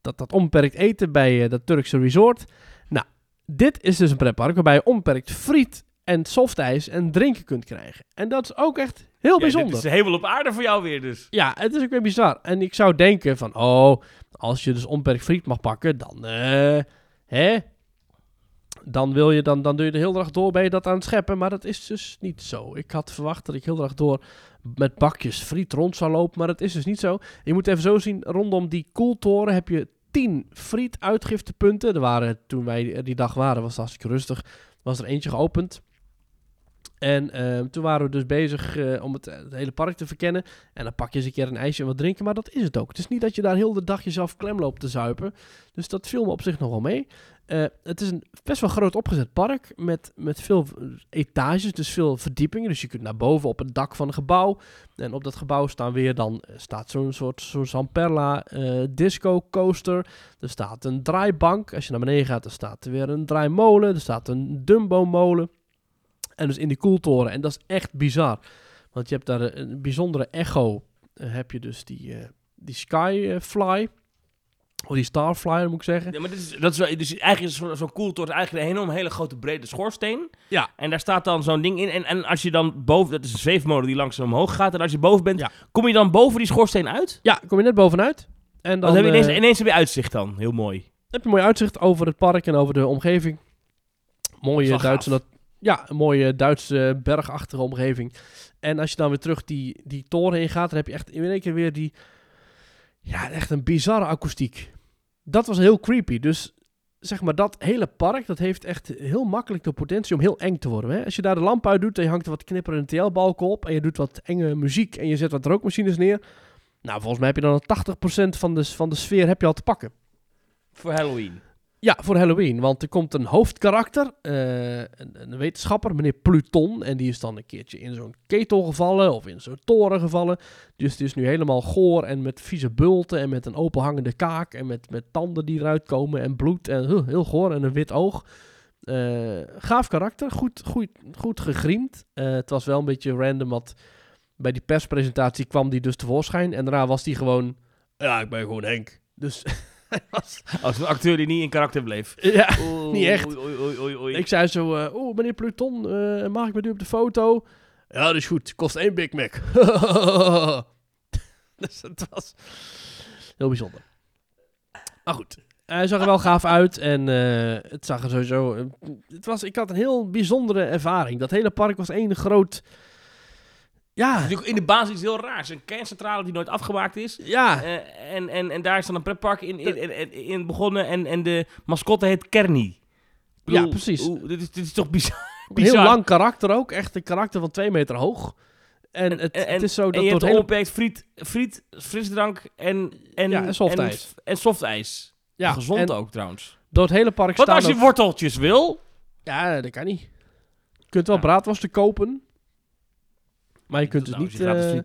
dat, dat onbeperkt eten bij eh, dat Turkse resort. Nou, dit is dus een pretpark waarbij je onbeperkt friet en softijs en drinken kunt krijgen. En dat is ook echt heel Ja, bijzonder. dit is helemaal op aarde voor jou weer dus. Ja, het is ook weer bizar. En ik zou denken van, oh, als je dus onbeperkt friet mag pakken, dan, eh, hè? Dan wil je, dan, dan doe je de hele dag door, ben je dat aan het scheppen. Maar dat is dus niet zo. Ik had verwacht dat ik heel dag door met bakjes friet rond zou lopen, maar dat is dus niet zo. Je moet even zo zien, rondom die koeltoren heb je 10 friet-uitgiftepunten. Er waren, toen wij die dag waren, was het hartstikke rustig, was er eentje geopend. En ehm, toen waren we dus bezig eh, om het, het hele park te verkennen. En dan pak je eens een keer een ijsje en wat drinken, maar dat is het ook. Het is niet dat je daar heel de dag jezelf klem loopt te zuipen. Dus dat viel me op zich nog wel mee. Eh, het is een best wel groot opgezet park met, met veel eh, etages, dus veel verdiepingen. Dus je kunt naar boven op het dak van een gebouw. En op dat gebouw staan weer dan, eh, staat zo'n soort zo'n Zamperla eh, disco coaster. Er staat een draaibank. Als je naar beneden gaat, er staat er weer een draaimolen. Er staat een Dumbo molen. En dus in die koeltoren. En dat is echt bizar. Want je hebt daar een, bijzondere echo. eh, heb je dus die, eh, die Skyfly. Of die Starflyer moet ik zeggen. Ja, maar dit is, dat is wel, dus eigenlijk is zo'n koeltoren eigenlijk een enorm hele grote brede schoorsteen. Ja. En daar staat dan zo'n ding in. En, en als je dan boven, dat is een zweefmolen die langzaam omhoog gaat. En als je boven bent, Ja. kom je dan boven die schoorsteen uit? Ja, kom je net bovenuit. En dan Dan heb je ineens, eh, ineens heb je uitzicht dan. Heel mooi. heb je een mooi uitzicht over het park en over de omgeving. Mooie Duitse, nat- ja, een mooie Duitse bergachtige omgeving. En als je dan weer terug die, die toren in gaat, dan heb je echt in één keer weer die, ja, echt een bizarre akoestiek. Dat was heel creepy. Dus zeg maar, dat hele park, dat heeft echt heel makkelijk de potentie om heel eng te worden. Hè? Als je daar de lamp uit doet en je hangt er wat knipperende TL-balken op en je doet wat enge muziek en je zet wat rookmachines neer. Nou, volgens mij heb je dan al 80% van de, van de sfeer heb je al te pakken. Voor Halloween. Ja, voor Halloween. Want er komt een hoofdkarakter, eh, een, een wetenschapper, meneer Pluton. En die is dan een keertje in zo'n ketel gevallen of in zo'n toren gevallen. Dus het is nu helemaal goor en met vieze bulten en met een openhangende kaak. En met, met tanden die eruit komen en bloed en heel goor en een wit oog. Eh, gaaf karakter, goed, goed, goed gegriemd. Eh, het was wel een beetje random, want bij die perspresentatie kwam die dus tevoorschijn. En daarna was die gewoon, ja, ik ben gewoon Henk. Dus was... Als een acteur die niet in karakter bleef. Ja, Oei, niet echt. Oei, oei. Ik zei zo, oh meneer Pluton, eh, mag ik met u op de foto? Ja, dat is goed. Kost één Big Mac. dus het was heel bijzonder. Maar goed, hij zag er wel gaaf uit en eh, het zag er sowieso... het was, ik had een heel bijzondere ervaring. Dat hele park was één groot... Ja, in de basis iets heel raars. Een kerncentrale die nooit afgemaakt is. ja, Eh, en, en, en daar is dan een pretpark in, in, in, in begonnen. En, en de mascotte heet Kerny. Bedoel, Ja, precies. dit, is, dit is toch bizar? heel lang karakter ook. Echt een karakter van twee meter hoog. En het, En, het is zo dat je hebt onbeperkt friet, friet, frisdrank en, en, Ja, en softijs. En, en softijs. Ja, Gezond en ook trouwens. door het hele park Wat staan als je ook- worteltjes wil? Ja, dat kan niet. Je kunt wel Ja. braadworsten kopen. Maar je kunt dus niet... eh.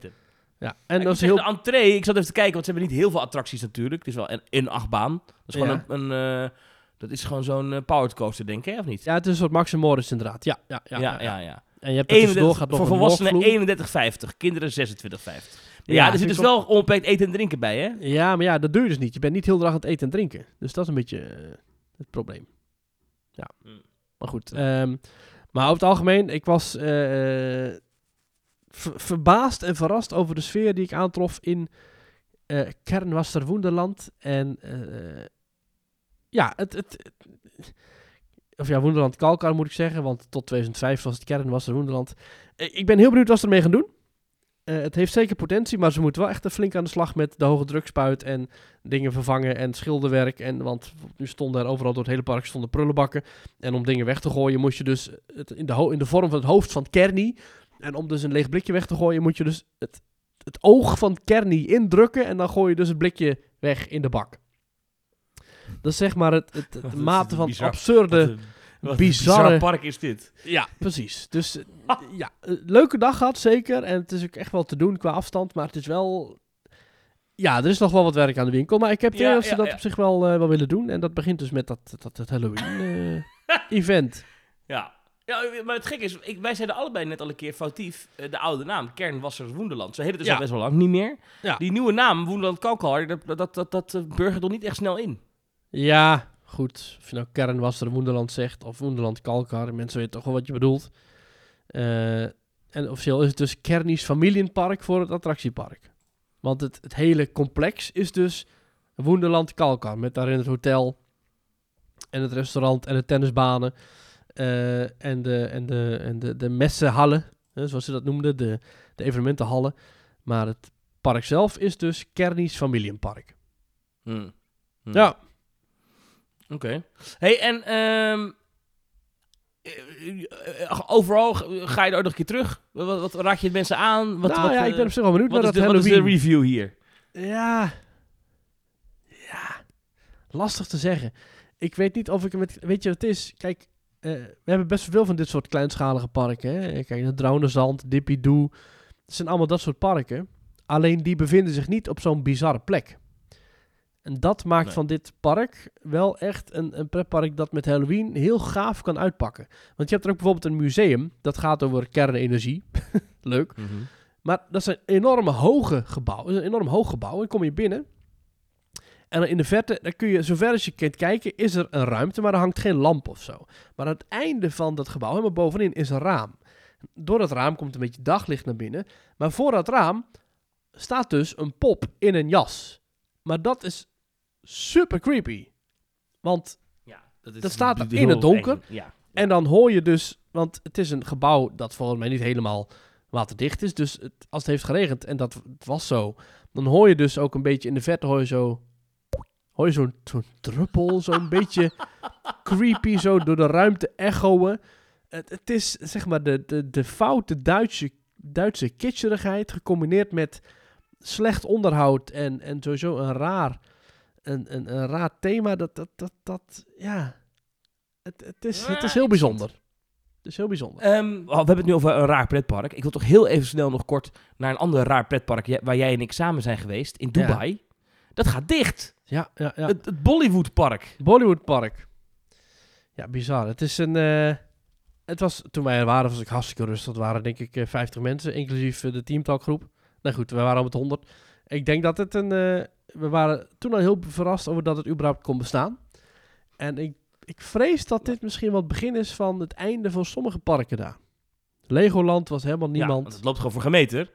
Ja, En ik dat is heel... de entree, ik zat even te kijken, want ze hebben niet heel veel attracties natuurlijk. Het is wel een, een achtbaan. Dat is gewoon Ja. een, een eh, dat is gewoon zo'n eh, powered coaster, denk ik, of niet? Ja, het is een soort Max Morris inderdaad. Ja, ja, ja. ja, ja, ja. En je hebt tussendoor 31 gaat nog voor volwassenen walkthrough. 31,50, kinderen 26,50. Ja, Ja, er zit dus wel onbeperkt eten en drinken bij, hè? Ja, maar ja, dat doe je dus niet. Je bent niet heel de dag aan het eten en drinken. Dus dat is een beetje het probleem. Ja. Hmm. Maar goed. ehm, maar over het algemeen, ik was verbaasd en verrast over de sfeer die ik aantrof in eh Kernwasser Wonderland. En eh, ja, het, het, het- Of ja, Wonderland Kalkar moet ik zeggen, want tot 2005 was het Kernwasser. Eh, ik ben heel benieuwd wat ze ermee gaan doen. Eh, het heeft zeker potentie, maar ze moeten wel echt flink aan de slag met de hoge drukspuit en dingen vervangen en schilderwerk. En, want nu stonden er overal door het hele park stonden prullenbakken. En om dingen weg te gooien moest je dus in, de in de vorm van het hoofd van Kerny. En om dus een leeg blikje weg te gooien moet je dus het, het oog van Kerny indrukken. En dan gooi je dus het blikje weg in de bak. Dat is zeg maar het, het, het Wat is mate van bizar. absurde... Wat een- wat een bizarre- bizar park is dit. Ja, precies. Dus eh, ja, eh, leuke dag gehad, zeker. En het is ook echt wel te doen qua afstand, maar het is wel... Ja, er is nog wel wat werk aan de winkel, maar ik heb idee Ja, dat ze ja, dat ja. op zich wel, eh, wel willen doen. En dat begint dus met dat, dat, dat Halloween-event. Ja. Ja, maar het gek is, ik, wij zeiden allebei net al een keer foutief eh, de oude naam, Kernwassers Woenderland. Zo heet het dus Ja. al best wel lang niet meer. Ja. Die nieuwe naam, Woenderland Kalkar, dat, dat, dat, dat eh, burgert nog niet echt snel in. ja, goed. Of je nou Kernwasser Woenderland zegt of Woenderland Kalkar, mensen weten toch wel wat je bedoelt. Eh, en officieel is het dus Kernies Familienpark voor het attractiepark. Want het, het hele complex is dus Woenderland Kalkar. Met daarin het hotel en het restaurant en de tennisbanen. Eh, en de, en de, en de, de messenhallen, hè, zoals ze dat noemden, de, de evenementenhallen. Maar het park zelf is dus Kernies Familienpark. Hmm. Hmm. Ja, Oké. Hey, en ehm, eh, eh, overal ga je er ook nog een keer terug? Wat, wat raad je het mensen aan? Wat, nou wat, ja, ik ben op zich wel benieuwd naar dat de, wat is de Halloween. review hier? Ja. Ja. Lastig te zeggen. Ik weet niet of ik met. Weet je wat het is? Kijk, we hebben best veel van dit soort kleinschalige parken. Hè? Kijk, de Drownenzand, Dippy Doo. Het zijn allemaal dat soort parken. Alleen die bevinden zich niet op zo'n bizarre plek. En dat maakt Nee. van dit park wel echt een, een pretpark dat met Halloween heel gaaf kan uitpakken. Want je hebt er ook bijvoorbeeld een museum. Dat gaat over kernenergie. Leuk. Maar dat zijn enorme hoge gebouwen. Dat is een enorm hoog gebouw. Dan kom je binnen. En in de verte, dan kun je, zover als je kunt kijken, is er een ruimte, maar er hangt geen lamp of zo. Maar aan het einde van dat gebouw, helemaal bovenin, is een raam. Door dat raam komt een beetje daglicht naar binnen. Maar voor dat raam staat dus een pop in een jas. Maar dat is super creepy. Want Ja, dat, is Dat staat er in het donker. Ja. en dan hoor je dus, want het is een gebouw dat volgens mij niet helemaal waterdicht is. Dus het, als het heeft geregend, en dat het was zo, dan hoor je dus ook een beetje in de verte hoor je zo, hoor je zo'n zo'n druppel, zo'n beetje creepy, zo door de ruimte echoen. Het, het is zeg maar de, de, de foute Duitse, Duitse kitscherigheid gecombineerd met slecht onderhoud en, en sowieso een raar, een, een, een raar thema. Dat, dat, dat, dat ja, het, het, is, het is heel bijzonder. Het is heel bijzonder. Ehm, oh, we hebben het nu over een raar pretpark. Ik wil toch heel even snel nog kort naar een ander raar pretpark waar jij en ik samen zijn geweest, in Ja. Dubai. Dat gaat dicht. Ja, ja, ja. Het, het Bollywood Park. Bollywood Park. Ja, bizar. Het is een. eh, het was, toen wij er waren, was ik hartstikke rustig. Het waren denk ik eh, 50 mensen, inclusief eh, de teamtalkgroep. Nou goed, we waren al met 100. Ik denk dat het een. eh, we waren toen al heel verrast over dat het überhaupt kon bestaan. En ik, ik vrees dat dit misschien wel het begin is van het einde van sommige parken daar. Legoland was helemaal Ja, niemand. want het loopt gewoon voor gemeter.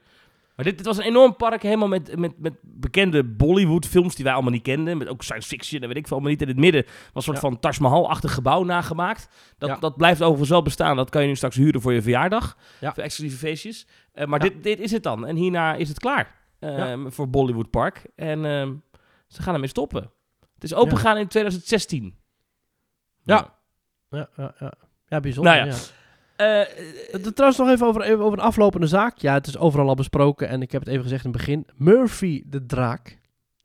Maar dit, dit was een enorm park, helemaal met, met, met bekende Bollywood-films die wij allemaal niet kenden. Met ook science fiction en weet ik veel allemaal niet. In het midden was een soort Ja. van Taj Mahal-achtig gebouw nagemaakt. Dat, Ja. dat blijft overigens wel bestaan. Dat kan je nu straks huren voor je verjaardag. Ja. Voor exclusieve feestjes. Eh, maar dit, dit is het dan. En hierna is het klaar ehm, voor Bollywood Park. En ehm, ze gaan ermee stoppen. Het is opengegaan in 2016. Ja. Ja, ja, ja. ja bijzonder. Nou ja. Eh, Eh, Trouwens nog even over, even over een aflopende zaak. Ja, het is overal al besproken en ik heb het even gezegd in het begin. Murphy de draak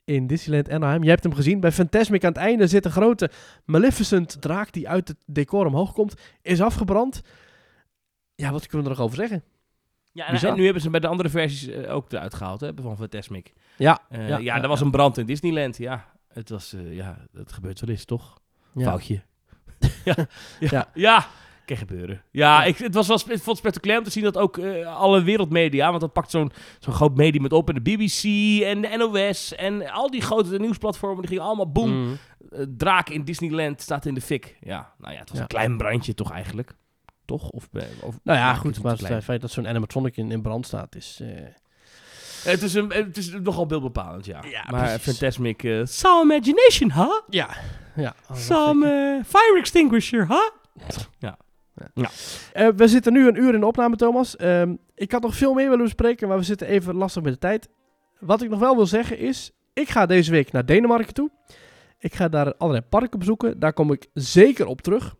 in Disneyland Anaheim. Je hebt hem gezien. Bij Fantasmic aan het einde zit een grote Maleficent draak die uit het decor omhoog komt. Is afgebrand. Ja, wat kunnen we er nog over zeggen? Ja, en, Bizar. en nu hebben ze bij de andere versies eh, ook eruit gehaald, hè, van Fantasmic. Ja, ja, ja, ja, er was ja. een brand in Disneyland. Ja, het was, ja, dat gebeurt wel eens, toch? ja. Foutje. ja, ja, Ja. Ja. kan gebeuren. Ja, ik, het was wel ik vond het spectaculair om te zien dat ook eh, alle wereldmedia, want dat pakt zo'n zo'n groot medium met op, en de BBC en de NOS en al die grote nieuwsplatformen, die gingen allemaal boem. Mm. Eh, draak in Disneyland staat in de fik. Ja, nou ja, het was Ja. een klein brandje toch eigenlijk. Toch? Of, eh, of Nou ja, goed, het maar het feit dat zo'n animatronic in, in brand staat is... Het is, een, het is nogal beeldbepalend, ja. Ja, maar precies. Fantasmic... some imagination, huh? Ja. ja. Oh, Some fire extinguisher, huh? Eh, we zitten nu een uur in de opname, Thomas. Ehm, ik had nog veel meer willen bespreken, maar we zitten even lastig met de tijd. Wat ik nog wel wil zeggen is, ik ga deze week naar Denemarken toe. Ik ga daar allerlei parken bezoeken. Daar kom ik zeker op terug.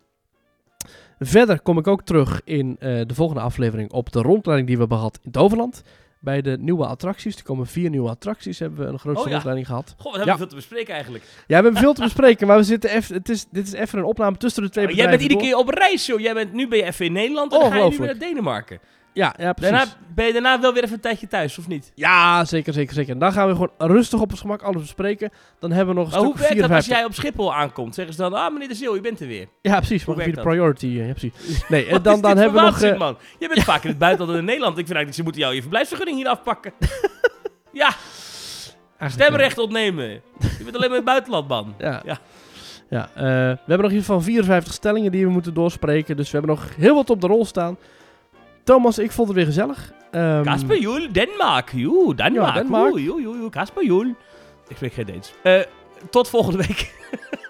Verder kom ik ook terug in eh, de volgende aflevering op de rondleiding die we hebben gehad in Toverland. Bij de nieuwe attracties. Er komen vier nieuwe attracties. Hebben we een grootste Oh ja. rondleiding gehad. Goh, wat hebben Ja. we veel te bespreken eigenlijk. Ja, we hebben veel te bespreken, maar we zitten even, het is, dit is even een opname tussen de twee Oh, jij bent iedere keer op reis, joh. Jij bent, nu ben je even in Nederland en dan ga je nu weer naar. Denemarken. Ja, ja, precies. Daarna, ben je daarna wel weer even een tijdje thuis, of niet? Ja, zeker, zeker, zeker. En dan gaan we gewoon rustig op ons gemak alles bespreken. Dan hebben we nog een Maar hoe stuk werkt dat als 54. jij op Schiphol aankomt? Zeggen ze dan, ah meneer de Zeeuw, je bent er weer. Ja, precies. Hoe Maar via de priority. eh, Ja, precies. Nee, en dan, dan hebben we nog... eh, man. Je bent vaak in het buitenland dan in Nederland. Ik vind eigenlijk, ze moeten jou je verblijfsvergunning hier afpakken. ja, eigenlijk stemrecht ontnemen. Je bent alleen maar in het buitenland, man. Ja. ja. eh, we hebben nog iets van 54 stellingen die we moeten doorspreken. Dus we hebben nog heel wat op de rol staan. Thomas, ik vond het weer gezellig. Ehm, Kasper Joel, Denmark. Joe, Denmark. Ja, Denmark. Oeh, joe, joe, joe, Kasper Joel. Ik spreek geen Deens. Eh, tot volgende week.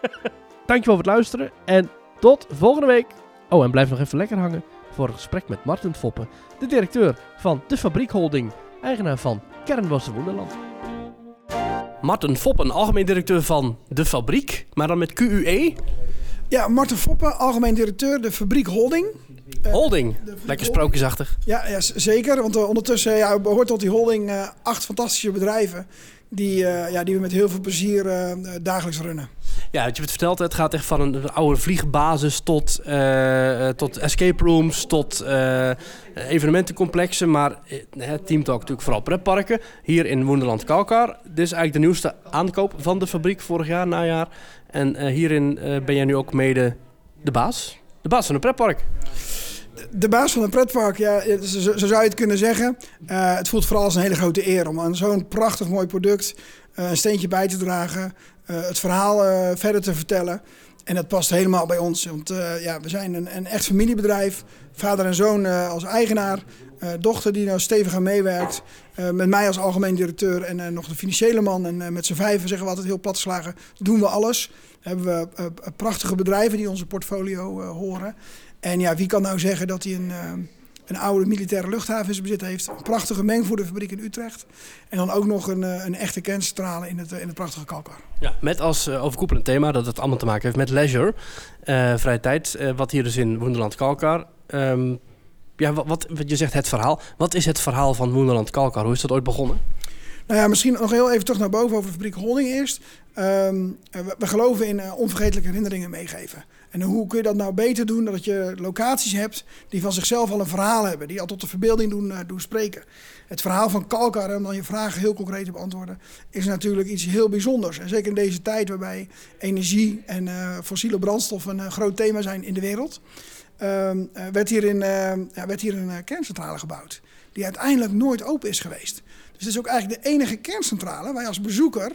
Dankjewel voor het luisteren. En tot volgende week. Oh, en blijf nog even lekker hangen voor het gesprek met Martin Foppen. De directeur van de Fabriek Holding. Eigenaar van Kernbossen Wonderland. Martin Foppen, algemeen directeur van de Fabriek. Maar dan met QUE. Ja, Marten Foppen, algemeen directeur, de fabriek Holding. Eh, Holding. Lekker sprookjesachtig. Ja, ja, zeker. Want eh, ondertussen ja, behoort tot die holding eh, acht fantastische bedrijven. Die, ja, die we met heel veel plezier dagelijks runnen. Ja, wat je hebt verteld, het gaat echt van een, oude vliegbasis tot, tot escape rooms, tot evenementencomplexen. Maar het teamt ook natuurlijk vooral pretparken. Hier in Wonderland Kalkar. Dit is eigenlijk de nieuwste aankoop van de fabriek vorig jaar, najaar. En eh, hierin eh, ben jij nu ook mede de baas. De baas van een pretpark. De baas van een pretpark, ja, zo, zo zou je het kunnen zeggen. Eh, het voelt vooral als een hele grote eer om aan zo'n prachtig mooi product een steentje bij te dragen. het verhaal verder te vertellen. En dat past helemaal bij ons. Want ja, we zijn een, een echt familiebedrijf. Vader en zoon als eigenaar. Eh, dochter die nou stevig aan meewerkt. eh, met mij als algemeen directeur en eh, nog de financiële man. En met z'n vijven zeggen we altijd heel platgeslagen. Doen we alles. Hebben we prachtige bedrijven die onze portfolio horen. En ja, wie kan nou zeggen dat hij een, een oude militaire luchthaven in zijn bezit heeft? Een prachtige mengvoederfabriek in Utrecht. En dan ook nog een, een echte kerncentrale in het, in het prachtige Kalkar. Ja, met als overkoepelend thema dat het allemaal te maken heeft met leisure. eh, vrije tijd, wat hier dus in Wonderland Kalkar. Ehm, ja, wat, wat, je zegt het verhaal. Wat is het verhaal van Wonderland Kalkar? Hoe is dat ooit begonnen? Nou ja, misschien nog heel even terug naar boven over de fabriek Holding eerst. Ehm, eh, we, geloven in eh, onvergetelijke herinneringen meegeven. En hoe kun je dat nou beter doen? Dat je locaties hebt die van zichzelf al een verhaal hebben. Die al tot de verbeelding doen, eh, doen spreken. Het verhaal van Kalkar, om dan je vragen heel concreet te beantwoorden, is natuurlijk iets heel bijzonders. En zeker in deze tijd waarbij energie en fossiele brandstoffen een groot thema zijn in de wereld. Ehm, eh, werd, hier in, eh, ja, werd hier een eh, kerncentrale gebouwd. Die uiteindelijk nooit open is geweest. Dus het is ook eigenlijk de enige kerncentrale waar je als bezoeker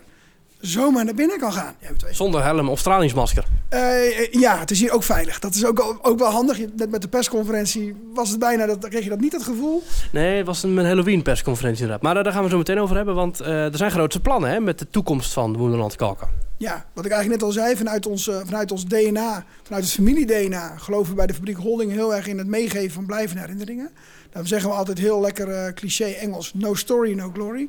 zomaar naar binnen kan gaan. Zonder helm of stralingsmasker. Eh, ja, het is hier ook veilig. Dat is ook, ook wel handig. Net met de persconferentie was het bijna, dat, kreeg je dat niet het gevoel. Nee, het was een, een Halloween persconferentie inderdaad. Maar daar gaan we zo meteen over hebben. Want er zijn grootse plannen hè, met de toekomst van Wonderland Kalkar. Ja, wat ik eigenlijk net al zei, vanuit ons, eh, vanuit ons DNA, vanuit het familie-DNA, geloven we bij de fabriek Holding heel erg in het meegeven van blijvende herinneringen. Daarom zeggen we altijd heel lekker eh, cliché Engels, no story, no glory.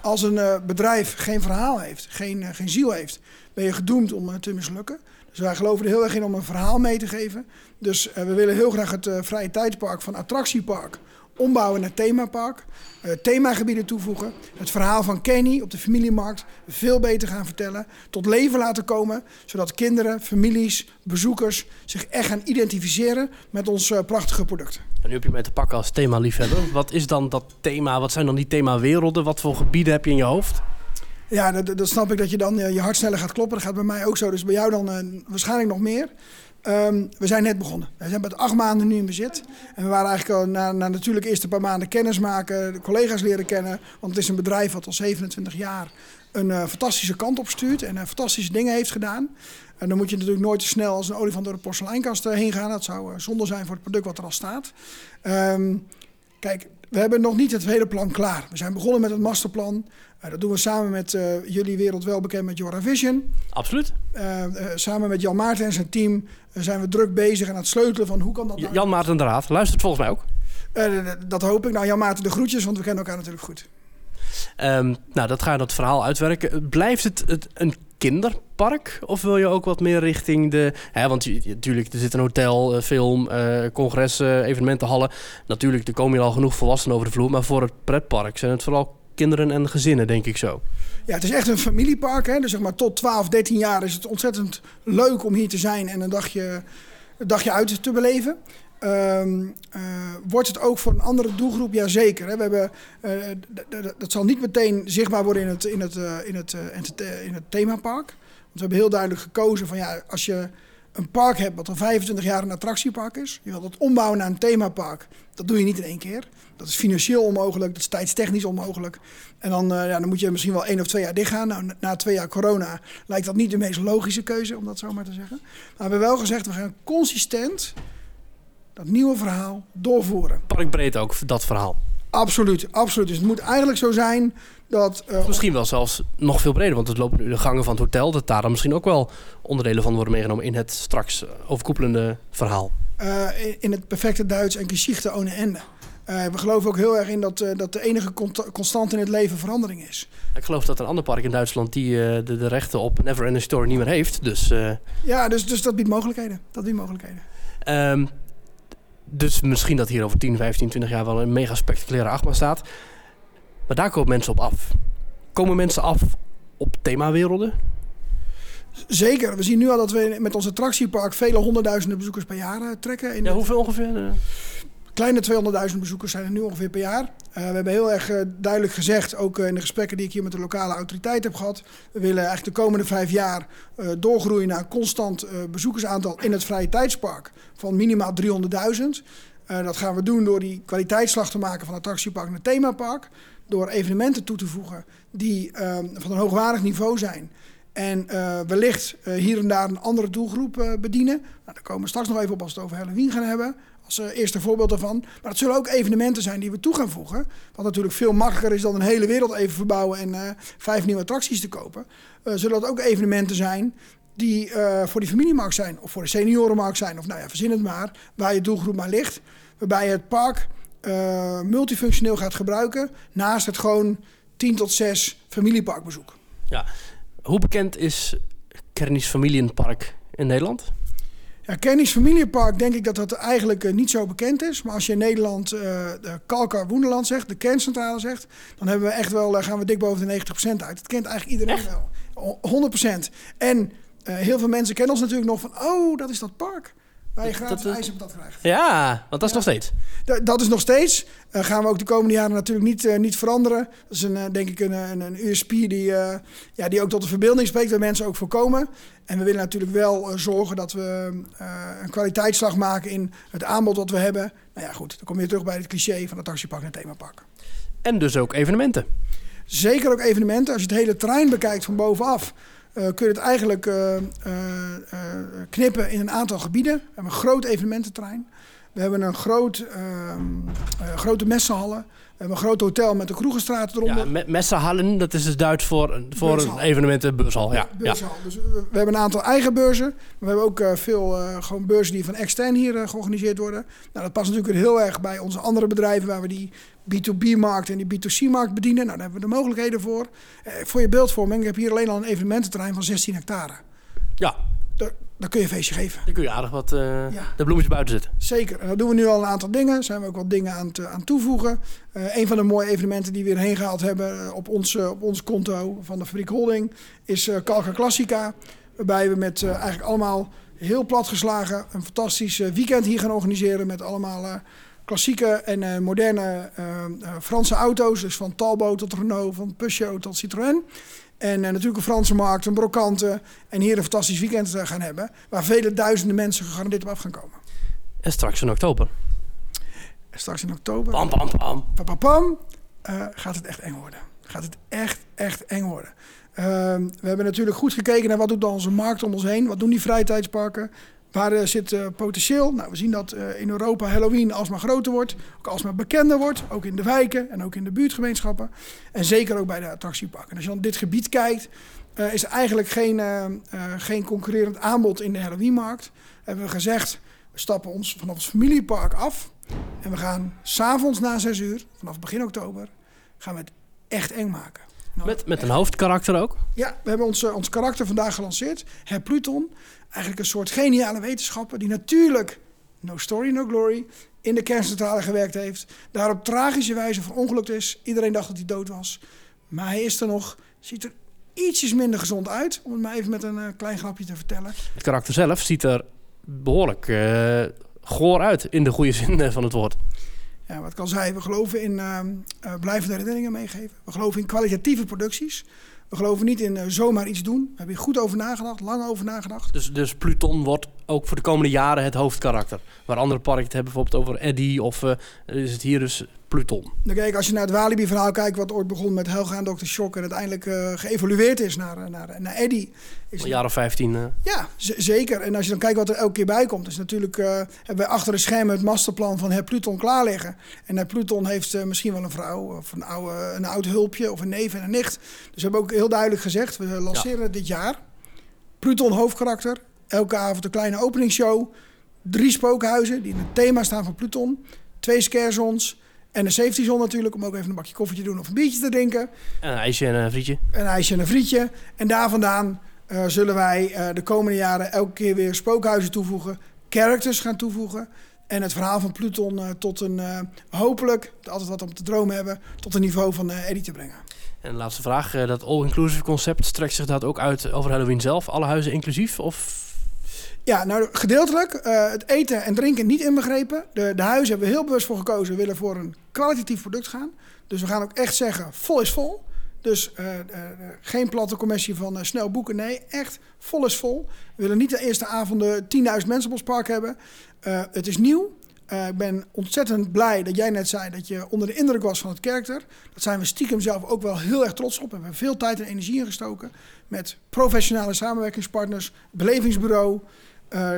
Als een eh, bedrijf geen verhaal heeft, geen, geen ziel heeft, ben je gedoemd om te mislukken. Dus wij geloven er heel erg in om een verhaal mee te geven. Dus we willen heel graag het vrije tijdspark van attractiepark ombouwen naar themapark. Uh, themagebieden toevoegen. Het verhaal van Kenny op de familiemarkt veel beter gaan vertellen. Tot leven laten komen. Zodat kinderen, families, bezoekers zich echt gaan identificeren met ons uh, prachtige product. En nu heb je mij te pakken als themaliefhebber. Wat is dan dat thema? Wat zijn dan die themawerelden? Wat voor gebieden heb je in je hoofd? Ja, dat, dat snap ik dat je dan uh, je hart sneller gaat kloppen. Dat gaat bij mij ook zo. Dus bij jou dan waarschijnlijk nog meer. Um, we zijn net begonnen. We zijn met acht maanden nu in bezit. En we waren eigenlijk al na, na natuurlijk eerst een paar maanden kennis maken, de collega's leren kennen. Want het is een bedrijf wat al 27 jaar een uh, fantastische kant op stuurt en uh, fantastische dingen heeft gedaan. En dan moet je natuurlijk nooit te snel als een olifant door de porseleinkast uh, heen gaan. Dat zou zonde zijn voor het product wat er al staat. Um, kijk, we hebben nog niet het hele plan klaar. We zijn begonnen met het masterplan. Uh, dat doen we samen met uh, jullie wereld wel bekend met Jora Vision. Absoluut. Uh, samen met Jan Maarten en zijn team zijn we druk bezig aan het sleutelen van hoe kan dat nou... Jan Maarten de Raad, luistert volgens mij ook. dat hoop ik. Nou, Jan Maarten de groetjes, want we kennen elkaar natuurlijk goed. Um, nou, dat ga je dat verhaal uitwerken. Blijft het, het een kinderpark? Of wil je ook wat meer richting de... Hè, want natuurlijk, er zit een hotel, film, uh, congressen, evenementenhallen. Natuurlijk, er komen hier al genoeg volwassenen over de vloer. Maar voor het pretpark zijn het vooral kinderen en gezinnen, denk ik zo. Ja, het is echt een familiepark. Hè? Dus zeg maar tot 12, 13 jaar is het ontzettend leuk om hier te zijn en een dagje, een dagje uit te beleven. Um, uh, wordt het ook voor een andere doelgroep? Jazeker. Hè? We hebben, uh, dat zal niet meteen zichtbaar worden in het, in het, uh, in het, in het themapark. Want we hebben heel duidelijk gekozen van ja, als je een park hebt wat al 25 jaar een attractiepark is. Je wilt het ombouwen naar een themapark. Dat doe je niet in één keer. Dat is financieel onmogelijk, dat is tijdstechnisch onmogelijk. En dan, ja, dan moet je misschien wel één of twee jaar dichtgaan. Nou, na twee jaar corona lijkt dat niet de meest logische keuze, om dat zo maar te zeggen. Maar we hebben wel gezegd, we gaan consistent dat nieuwe verhaal doorvoeren. Parkbreed ook, dat verhaal. Absoluut, absoluut. Dus het moet eigenlijk zo zijn dat... Uh, misschien wel zelfs nog veel breder, want het lopen nu de gangen van het hotel... dat daar dan misschien ook wel onderdelen van worden meegenomen... in het straks overkoepelende verhaal. Uh, in het perfecte Duits en Geschichte ohne Ende. Uh, we geloven ook heel erg in dat, uh, dat de enige constant in het leven verandering is. Ik geloof dat een ander park in Duitsland die uh, de, de, rechten op Never Ending Story niet meer heeft. Dus, ja, dus, dus dat biedt mogelijkheden. Dat biedt mogelijkheden. Um, dus misschien dat hier over 10, 15, 20 jaar wel een mega spectaculaire achtbaan staat. Maar daar komen mensen op af. Komen mensen af op themawerelden? Zeker. We zien nu al dat we met ons attractiepark vele honderdduizenden bezoekers per jaar trekken. In ja, hoeveel ongeveer? Kleine 200.000 bezoekers zijn er nu ongeveer per jaar. Uh, we hebben heel erg uh, duidelijk gezegd, ook uh, in de gesprekken die ik hier met de lokale autoriteit heb gehad. We willen eigenlijk de komende vijf jaar doorgroeien naar een constant bezoekersaantal in het vrije tijdspark van minimaal 300.000. dat gaan we doen door die kwaliteitsslag te maken van attractiepark naar themapark. Door evenementen toe te voegen die van een hoogwaardig niveau zijn. En wellicht hier en daar een andere doelgroep bedienen. Nou, daar komen we straks nog even op als we het over Halloween gaan hebben. Als eerste voorbeeld daarvan. Maar het zullen ook evenementen zijn die we toe gaan voegen. Wat natuurlijk veel makkelijker is dan een hele wereld even verbouwen en vijf nieuwe attracties te kopen. zullen dat ook evenementen zijn die voor die familiemarkt zijn. Of voor de seniorenmarkt zijn. Of nou ja, verzin het maar. Waar je doelgroep maar ligt. Waarbij je het park multifunctioneel gaat gebruiken. Naast het gewoon 10 tot 6 familieparkbezoek. Ja, hoe bekend is Kernis Familienpark in Nederland? Ja, Kernis Familiepark denk ik dat dat eigenlijk uh, niet zo bekend is. Maar als je in Nederland uh, de Kalkar Woenderland zegt, de kerncentrale zegt... dan hebben we echt wel, uh, gaan we dik boven de 90% uit. Dat kent eigenlijk iedereen echt? wel. 100%. En heel veel mensen kennen ons natuurlijk nog van... oh, dat is dat park. Waar je gratis dat, ijs op dat krijgt. Ja, want dat is ja. nog steeds. D dat is nog steeds. Uh, gaan we ook de komende jaren natuurlijk niet, uh, niet veranderen. Dat is een, uh, denk ik een, een, een USP die, ja, die ook tot de verbeelding spreekt, waar mensen ook voorkomen. En we willen natuurlijk wel zorgen dat we een kwaliteitsslag maken in het aanbod wat we hebben. Nou ja, goed, dan kom je terug bij het cliché van het taxipark en het themapark. En dus ook evenementen. Zeker ook evenementen. Als je het hele trein bekijkt van bovenaf, uh, kun je het eigenlijk uh, uh, knippen in een aantal gebieden. We hebben een groot evenemententerrein. We hebben een groot, ehm, grote messenhallen. We hebben een groot hotel met de kroegenstraat eronder. Ja, me messenhallen, dat is dus Duits voor, voor een evenementen beursal. Ja. Dus we, we, hebben een aantal eigen beurzen. Maar we hebben ook veel gewoon beurzen die van extern hier georganiseerd worden. Nou, dat past natuurlijk heel erg bij onze andere bedrijven waar we die B2B-markt en die B2C-markt bedienen. Nou, daar hebben we de mogelijkheden voor. Eh, voor je beeldvorming, ik heb hier alleen al een evenemententerrein van 16 hectare. Ja, daar, daar kun je een feestje geven. Dan kun je aardig wat eh, Ja. de bloemetjes buiten zetten. Zeker. En dat doen we nu al een aantal dingen. Zijn we ook wat dingen aan het aan het toevoegen. Eh een van de mooie evenementen die we erheen gehaald hebben eh, op ons, eh, op ons konto van de Fabriek Holding is eh Calca Classica. Waarbij we met eh, eigenlijk allemaal heel platgeslagen een fantastisch eh, weekend hier gaan organiseren. Met allemaal eh, klassieke en eh, moderne eh, eh, Franse auto's. Dus van Talbot tot Renault, van Peugeot tot Citroën. En natuurlijk een Franse markt, een brokante. En hier een fantastisch weekend gaan hebben. Waar vele duizenden mensen gegarandeerd op af gaan komen. En straks in oktober. Straks in oktober. Pam, pam, pam. Papapam, eh, gaat het echt eng worden. Gaat het echt, echt eng worden. Ehm, we hebben natuurlijk goed gekeken naar wat doet dan onze markt om ons heen. Wat doen die vrijtijdsparken? Waar eh, zit eh, potentieel? Nou, we zien dat eh, in Europa Halloween alsmaar groter wordt. Ook alsmaar bekender wordt. Ook in de wijken en ook in de buurtgemeenschappen. En zeker ook bij de attractieparken. En als je dan dit gebied kijkt, eh, is er eigenlijk geen, geen concurrerend aanbod in de Halloweenmarkt. Hebben we gezegd, we stappen ons vanaf het familiepark af. En we gaan s'avonds na 6 uur, vanaf begin oktober, gaan we het echt eng maken. Nou, Met, met een hoofdkarakter ook. Ja, we hebben ons, ons karakter vandaag gelanceerd. Herr Pluton. Eigenlijk een soort geniale wetenschapper die natuurlijk, no story, no glory, in de kerncentrale gewerkt heeft. Daar op tragische wijze verongelukt is. Iedereen dacht dat hij dood was. Maar hij is er nog, ziet er ietsjes minder gezond uit. Om het maar even met een eh, klein grapje te vertellen. Het karakter zelf ziet er behoorlijk eh, goor uit. In de goede zin eh, van het woord. Ja, wat al zei, we geloven in ehm, eh, blijvende herinneringen meegeven. We geloven in kwalitatieve producties. We geloven niet in eh, zomaar iets doen. We hebben hier goed over nagedacht, lang over nagedacht. Dus, dus Pluton wordt ook voor de komende jaren het hoofdkarakter. Waar andere parken het hebben bijvoorbeeld over Eddie of eh, is het hier dus Pluton. Dan kijk, als je naar het Walibi-verhaal kijkt, wat ooit begon met Helga en Dr. Shock en uiteindelijk eh, geëvolueerd is naar, eh, naar, naar Eddie. Is Een jaar of 15. eh, Ja, zeker. En als je dan kijkt wat er elke keer bij komt, is natuurlijk eh, hebben wij achter de schermen het masterplan van het Pluton klaar liggen. En het Pluton heeft misschien wel een vrouw of een, oude, een oud hulpje of een neef en een nicht. Dus we hebben ook heel duidelijk gezegd, we lanceren dit jaar. Pluton hoofdkarakter, elke avond een kleine openingsshow. Drie spookhuizen die in het thema staan van Pluton. Twee scarezones en een safety zone natuurlijk, om ook even een bakje koffie te doen of een biertje te drinken en een ijsje en een frietje. een ijsje en een frietje. En daar vandaan eh, zullen wij eh, de komende jaren elke keer weer spookhuizen toevoegen, characters gaan toevoegen. En het verhaal van Pluton eh, tot een, hopelijk, altijd wat om te dromen hebben, tot een niveau van Eddie te brengen. En de laatste vraag. dat all-inclusive concept strekt zich dat ook uit over Halloween zelf? Alle huizen inclusief? Of Ja, nou gedeeltelijk. eh, het eten en drinken niet inbegrepen. De, de huizen hebben we heel bewust voor gekozen. We willen voor een kwalitatief product gaan. Dus we gaan ook echt zeggen, vol is vol. Dus eh, eh, geen platte commissie van snel boeken. Nee, echt vol is vol. We willen niet de eerste avonden 10.000 mensen op ons park hebben. Het is nieuw. Ik ben ontzettend blij dat jij net zei dat je onder de indruk was van het karakter. Dat zijn we stiekem zelf ook wel heel erg trots op. We hebben veel tijd en energie ingestoken. Met professionele samenwerkingspartners, belevingsbureau. Eh,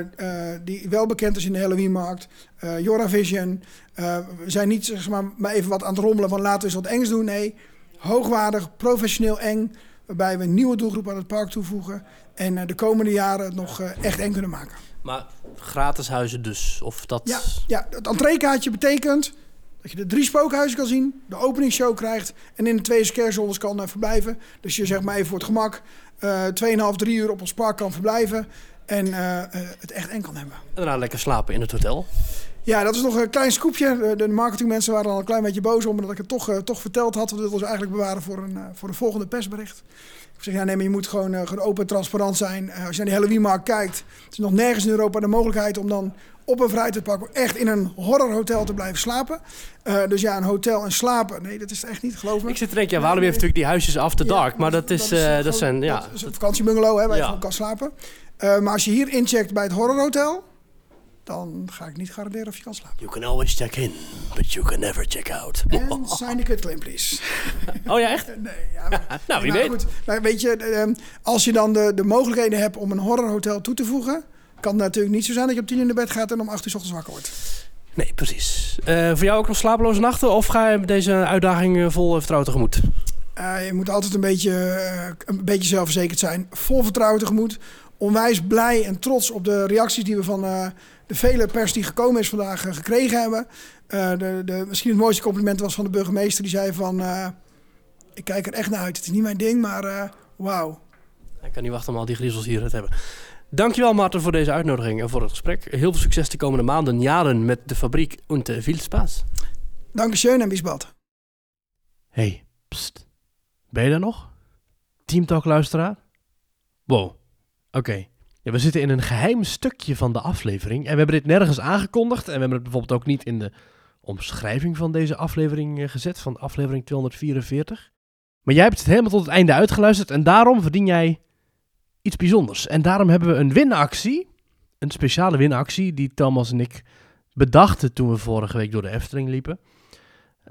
eh, die wel bekend is in de Halloweenmarkt. eh Joravision. Eh, we zijn niet zeg maar, maar even wat aan het rommelen van laten we eens wat engs doen. Nee, hoogwaardig, professioneel eng. Waarbij we een nieuwe doelgroep aan het park toevoegen. En de komende jaren het nog echt eng kunnen maken. Maar gratis huizen dus? Of dat... Ja, ja, het entreekaartje betekent dat je de drie spookhuizen kan zien, de openingsshow krijgt en in de twee scarezones kan verblijven. Dus je zeg maar even voor het gemak eh 2,5, 3 uur op ons park kan verblijven en eh, eh, het echt eng kan hebben. En daarna lekker slapen in het hotel. Ja, dat is nog een klein scoopje. De- De marketingmensen waren al een klein beetje boos om omdat ik het toch, eh, toch verteld had. We wilden ons eigenlijk bewaren voor een, voor een volgende persbericht. Ik zeg, ja, nee, maar je moet gewoon, gewoon open en transparant zijn. Als je naar die Halloweenmarkt kijkt, er is nog nergens in Europa de mogelijkheid om dan op een vrijtijdpark ook echt in een horrorhotel te blijven slapen. Dus ja, een hotel en slapen, nee, dat is echt niet, geloof me. Ik zit te denken, ja, Walibi heeft natuurlijk die huisjes after Ja, dark. Maar dat is, dat gewoon- zijn, ja... dat is een dat- vakantiebungalow hè, waar je gewoon kan slapen. Eh, maar als je hier incheckt bij het horrorhotel, dan ga ik niet garanderen of je kan slapen. You can always check in, but you can never check out. En sign the quit claim, please. Oh ja, echt? Nee, ja, maar, Nou, wie weet. Goed, maar weet je, ehm, als je dan de, de mogelijkheden hebt om een horrorhotel toe te voegen, kan het natuurlijk niet zo zijn dat je om tien uur naar bed gaat en om acht uur 's ochtends wakker wordt. Nee, precies. Eh, voor jou ook nog slapeloze nachten? Of ga je deze uitdaging eh, vol vertrouwen tegemoet? Eh, je moet altijd een beetje, eh, een beetje zelfverzekerd zijn. Vol vertrouwen tegemoet. Onwijs blij en trots op de reacties die we van eh, de vele pers die gekomen is vandaag eh, gekregen hebben. Eh, de, de, misschien het mooiste compliment was van de burgemeester. Die zei van, eh, ik kijk er echt naar uit. Het is niet mijn ding, maar eh, wauw. Ik kan niet wachten om al die griezels hier te hebben. Dankjewel Maarten voor deze uitnodiging en voor het gesprek. Heel veel succes de komende maanden, jaren met de fabriek de viel Spaß. Dankeschön en bis bald. Hey, pst. Ben je daar nog? Teamtalk luisteraar? Wow, oké. We zitten in een geheim stukje van de aflevering en we hebben dit nergens aangekondigd en we hebben het bijvoorbeeld ook niet in de omschrijving van deze aflevering eh, gezet, van aflevering 244. Maar jij hebt het helemaal tot het einde uitgeluisterd en daarom verdien jij iets bijzonders. En daarom hebben we een winactie, een speciale winactie die Thomas en ik bedachten toen we vorige week door de Efteling liepen.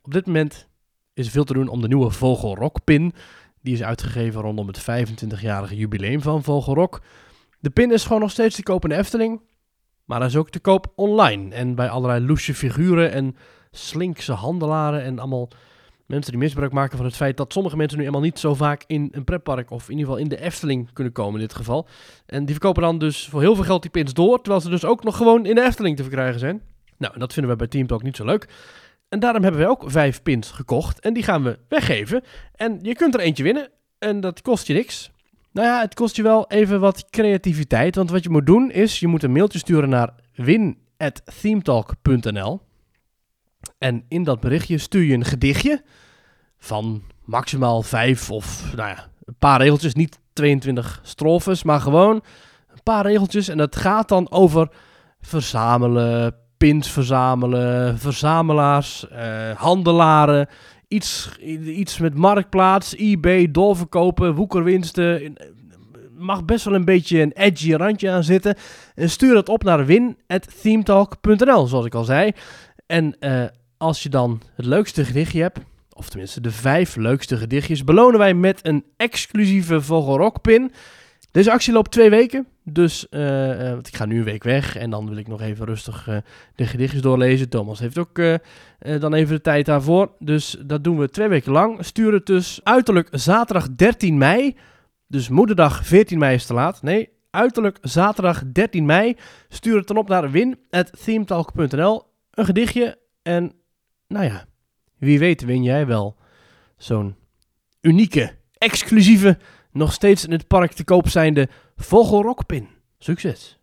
Op dit moment is veel te doen om de nieuwe Vogelrok pin. Die is uitgegeven rondom het 25-jarige jubileum van Vogelrok. De pin is gewoon nog steeds te koop in de Efteling. Maar hij is ook te koop online. En bij allerlei loesje figuren en slinkse handelaren en allemaal mensen die misbruik maken van het feit dat sommige mensen nu helemaal niet zo vaak in een pretpark of in ieder geval in de Efteling kunnen komen in dit geval. En die verkopen dan dus voor heel veel geld die pins door, terwijl ze dus ook nog gewoon in de Efteling te verkrijgen zijn. Nou, dat vinden we bij Team Talk niet zo leuk. En daarom hebben we ook vijf pins gekocht en die gaan we weggeven. En je kunt er eentje winnen en dat kost je niks. Nou ja, het kost je wel even wat creativiteit, want wat je moet doen is, je moet een mailtje sturen naar win@themetalk.nl. En in dat berichtje stuur je een gedichtje van maximaal vijf of nou ja, een paar regeltjes. Niet 22 strofes, maar gewoon een paar regeltjes. En dat gaat dan over verzamelen, pins verzamelen, verzamelaars, eh, handelaren. Iets, iets met marktplaats, eBay, doorverkopen, woekerwinsten. Mag best wel een beetje een edgy randje aan zitten. En stuur dat op naar win.themetalk.nl, zoals ik al zei. En als je dan het leukste gedichtje hebt, of tenminste de vijf leukste gedichtjes, belonen wij met een exclusieve Vogelrok-pin. Deze actie loopt twee weken, dus uh, uh, ik ga nu een week weg en dan wil ik nog even rustig uh, de gedichtjes doorlezen. Thomas heeft ook dan even de tijd daarvoor, dus dat doen we twee weken lang. Stuur het dus uiterlijk zaterdag 13 mei, dus moederdag 14 mei is te laat. Nee, uiterlijk zaterdag 13 mei. Stuur het dan op naar win.themetalk.nl, een gedichtje en nou ja, wie weet win jij wel zo'n unieke, exclusieve, nog steeds in het park te koop zijnde Vogelrokpin. Succes!